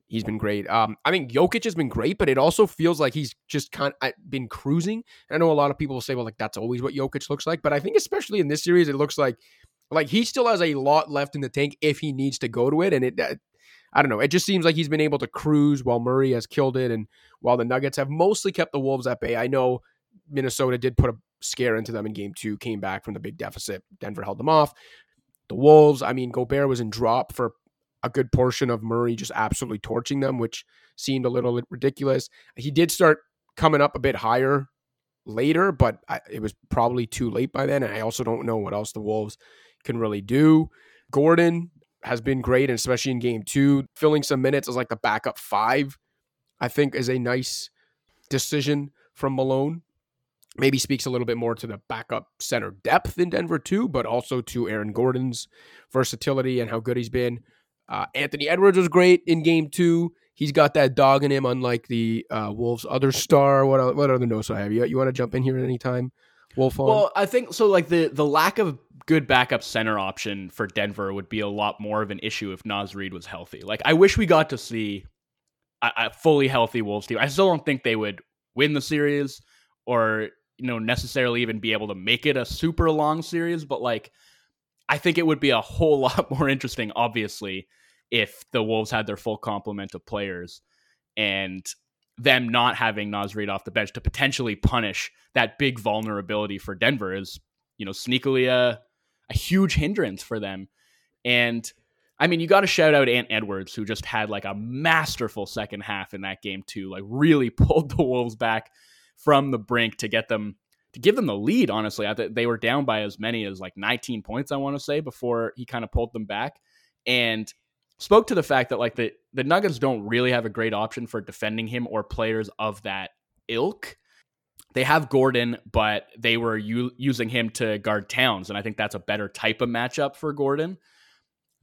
[SPEAKER 2] he's been great. Um, I think Jokic has been great, but it also feels like he's just kind of been cruising. I know a lot of people will say, well, like that's always what Jokic looks like, but I think especially in this series, it looks like like he still has a lot left in the tank if he needs to go to it, and it. I don't know. It just seems like he's been able to cruise while Murray has killed it, and while the Nuggets have mostly kept the Wolves at bay. I know Minnesota did put a scare into them in game two, came back from the big deficit. Denver held them off. The Wolves, I mean, Gobert was in drop for a good portion of Murray just absolutely torching them, which seemed a little ridiculous. He did start coming up a bit higher later, but I, it was probably too late by then. And I also don't know what else the Wolves can really do. Gordon has been great, and especially in game two, filling some minutes as like the backup five, I think is a nice decision from Malone. Maybe speaks a little bit more to the backup center depth in Denver too, but also to Aaron Gordon's versatility and how good he's been. Uh, Anthony Edwards was great in game two. He's got that dog in him, unlike the uh, Wolves' other star. What what other notes I have? You, you want to jump in here at any time, Wolf? On?
[SPEAKER 1] Well, I think so. Like the the lack of good backup center option for Denver would be a lot more of an issue if Naz Reid was healthy. Like I wish we got to see a, a fully healthy Wolves team. I still don't think they would win the series or you know necessarily even be able to make it a super long series, but like I think it would be a whole lot more interesting obviously if the Wolves had their full complement of players and them not having Naz Reid off the bench to potentially punish that big vulnerability for Denver is, you know, sneakily a, a huge hindrance for them. And I mean, you got to shout out Ant Edwards, who just had like a masterful second half in that game too. Like really pulled the Wolves back from the brink to get them to give them the lead. Honestly, I th- they were down by as many as like 19 points. I want to say before he kind of pulled them back, and spoke to the fact that like the the Nuggets don't really have a great option for defending him or players of that ilk. They have Gordon, but they were u- using him to guard Towns, and I think that's a better type of matchup for Gordon.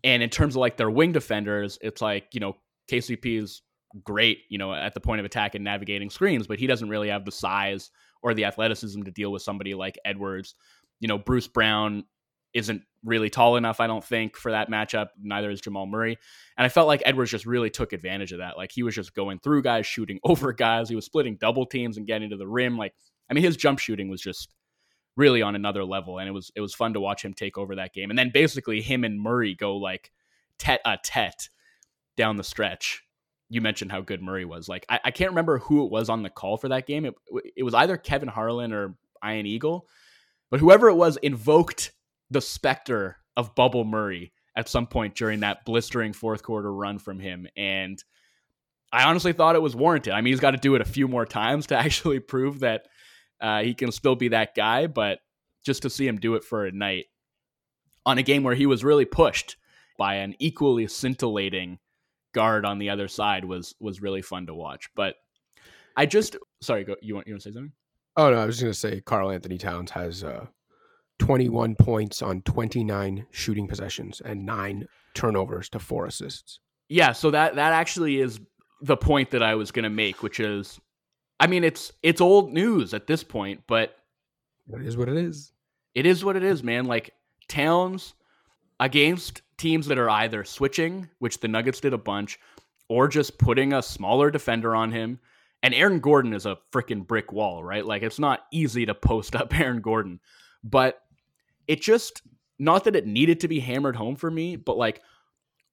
[SPEAKER 1] And in terms of like their wing defenders, it's like you know KCP is great, you know, at the point of attack and navigating screens, but he doesn't really have the size or the athleticism to deal with somebody like Edwards. You know, Bruce Brown isn't really tall enough, I don't think, for that matchup. Neither is Jamal Murray. And I felt like Edwards just really took advantage of that. Like he was just going through guys, shooting over guys. He was splitting double teams and getting to the rim. Like, I mean, his jump shooting was just really on another level. And it was it was fun to watch him take over that game. And then basically him and Murray go like tet a tet down the stretch. You mentioned how good Murray was. Like I, I can't remember who it was on the call for that game. It, it was either Kevin Harlan or Ian Eagle, but whoever it was invoked the specter of Bubble Murray at some point during that blistering fourth quarter run from him. And I honestly thought it was warranted. I mean, he's got to do it a few more times to actually prove that uh, he can still be that guy, but just to see him do it for a night on a game where he was really pushed by an equally scintillating guard on the other side was was really fun to watch. But I just sorry, go you want you want to say something?
[SPEAKER 2] Oh no, I was just gonna say Karl-Anthony Towns has uh 21 points on 29 shooting possessions and nine turnovers to four assists.
[SPEAKER 1] Yeah, so that that actually is the point that I was going to make, which is I mean, it's it's old news at this point, but
[SPEAKER 2] it is what it is.
[SPEAKER 1] It is what it is, man. Like Towns against teams that are either switching, which the Nuggets did a bunch, or just putting a smaller defender on him. And Aaron Gordon is a freaking brick wall, right? Like it's not easy to post up Aaron Gordon. But it just not that it needed to be hammered home for me, but like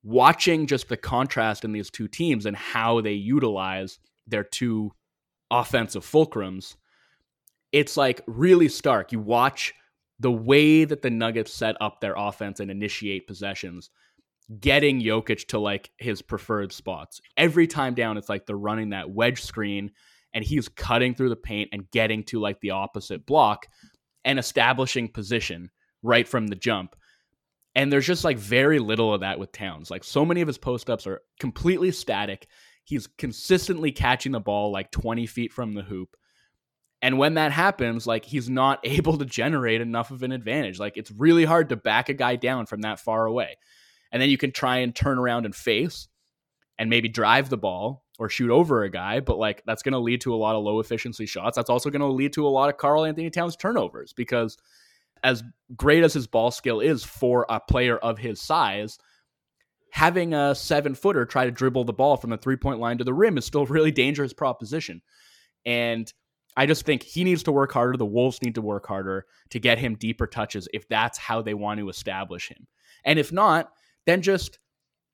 [SPEAKER 1] watching just the contrast in these two teams and how they utilize their two offensive fulcrums, it's like really stark. You watch the way that the Nuggets set up their offense and initiate possessions, getting Jokic to like his preferred spots. Every time down, it's like they're running that wedge screen and he's cutting through the paint and getting to like the opposite block and establishing position right from the jump. And there's just like very little of that with Towns. Like so many of his post ups are completely static. He's consistently catching the ball like 20 feet from the hoop. And when that happens, like he's not able to generate enough of an advantage. Like it's really hard to back a guy down from that far away. And then you can try and turn around and face and maybe drive the ball or shoot over a guy, but like that's going to lead to a lot of low efficiency shots. That's also going to lead to a lot of Karl-Anthony Towns turnovers because as great as his ball skill is for a player of his size, having a seven footer try to dribble the ball from the three point line to the rim is still a really dangerous proposition. And I just think he needs to work harder. The Wolves need to work harder to get him deeper touches if that's how they want to establish him. And if not, then just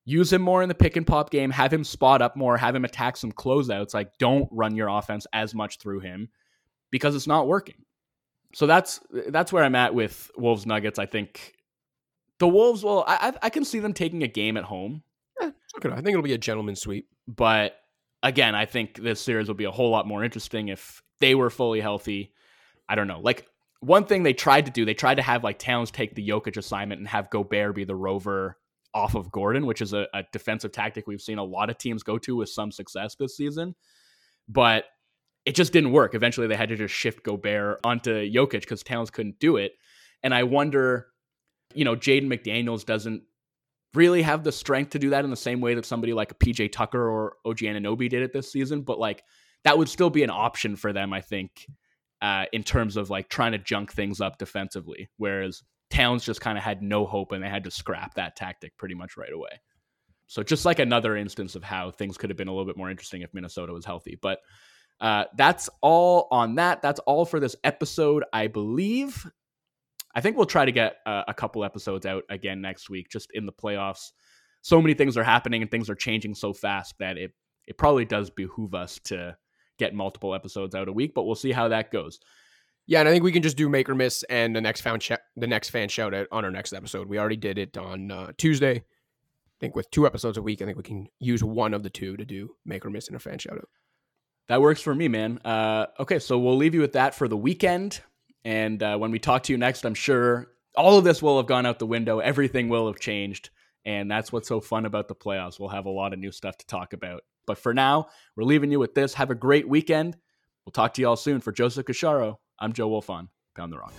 [SPEAKER 1] use him more in the pick and pop game, have him spot up more, have him attack some closeouts. Like, don't run your offense as much through him because it's not working so that's that's where I'm at with Wolves Nuggets. I think the Wolves. Well, I I can see them taking a game at home.
[SPEAKER 2] Yeah, okay. I think it'll be a gentleman's sweep.
[SPEAKER 1] But again, I think this series will be a whole lot more interesting if they were fully healthy. I don't know. Like one thing they tried to do, they tried to have like Towns take the Jokic assignment and have Gobert be the rover off of Gordon, which is a, a defensive tactic we've seen a lot of teams go to with some success this season. But it just didn't work. Eventually, they had to just shift Gobert onto Jokic because Towns couldn't do it. And I wonder, you know, Jaden McDaniels doesn't really have the strength to do that in the same way that somebody like a PJ Tucker or OG Anunoby did it this season. But like that would still be an option for them, I think, uh, in terms of like trying to junk things up defensively. Whereas Towns just kind of had no hope and they had to scrap that tactic pretty much right away. So just like another instance of how things could have been a little bit more interesting if Minnesota was healthy. But uh, that's all on that. That's all for this episode, I believe. I think we'll try to get uh, a couple episodes out again next week, just in the playoffs. So many things are happening and things are changing so fast that it it probably does behoove us to get multiple episodes out a week, but we'll see how that goes.
[SPEAKER 2] Yeah, and I think we can just do make or miss and the next fan sh- the next fan shout out on our next episode. We already did it on uh, Tuesday. I think with two episodes a week, I think we can use one of the two to do make or miss and a fan shout out.
[SPEAKER 1] That works for me, man. Uh, okay, so we'll leave you with that for the weekend. And uh, when we talk to you next, I'm sure all of this will have gone out the window. Everything will have changed. And that's what's so fun about the playoffs. We'll have a lot of new stuff to talk about. But for now, we're leaving you with this. Have a great weekend. We'll talk to you all soon. For Joseph Casciaro, I'm Joe Wolfond. Pound the Rock.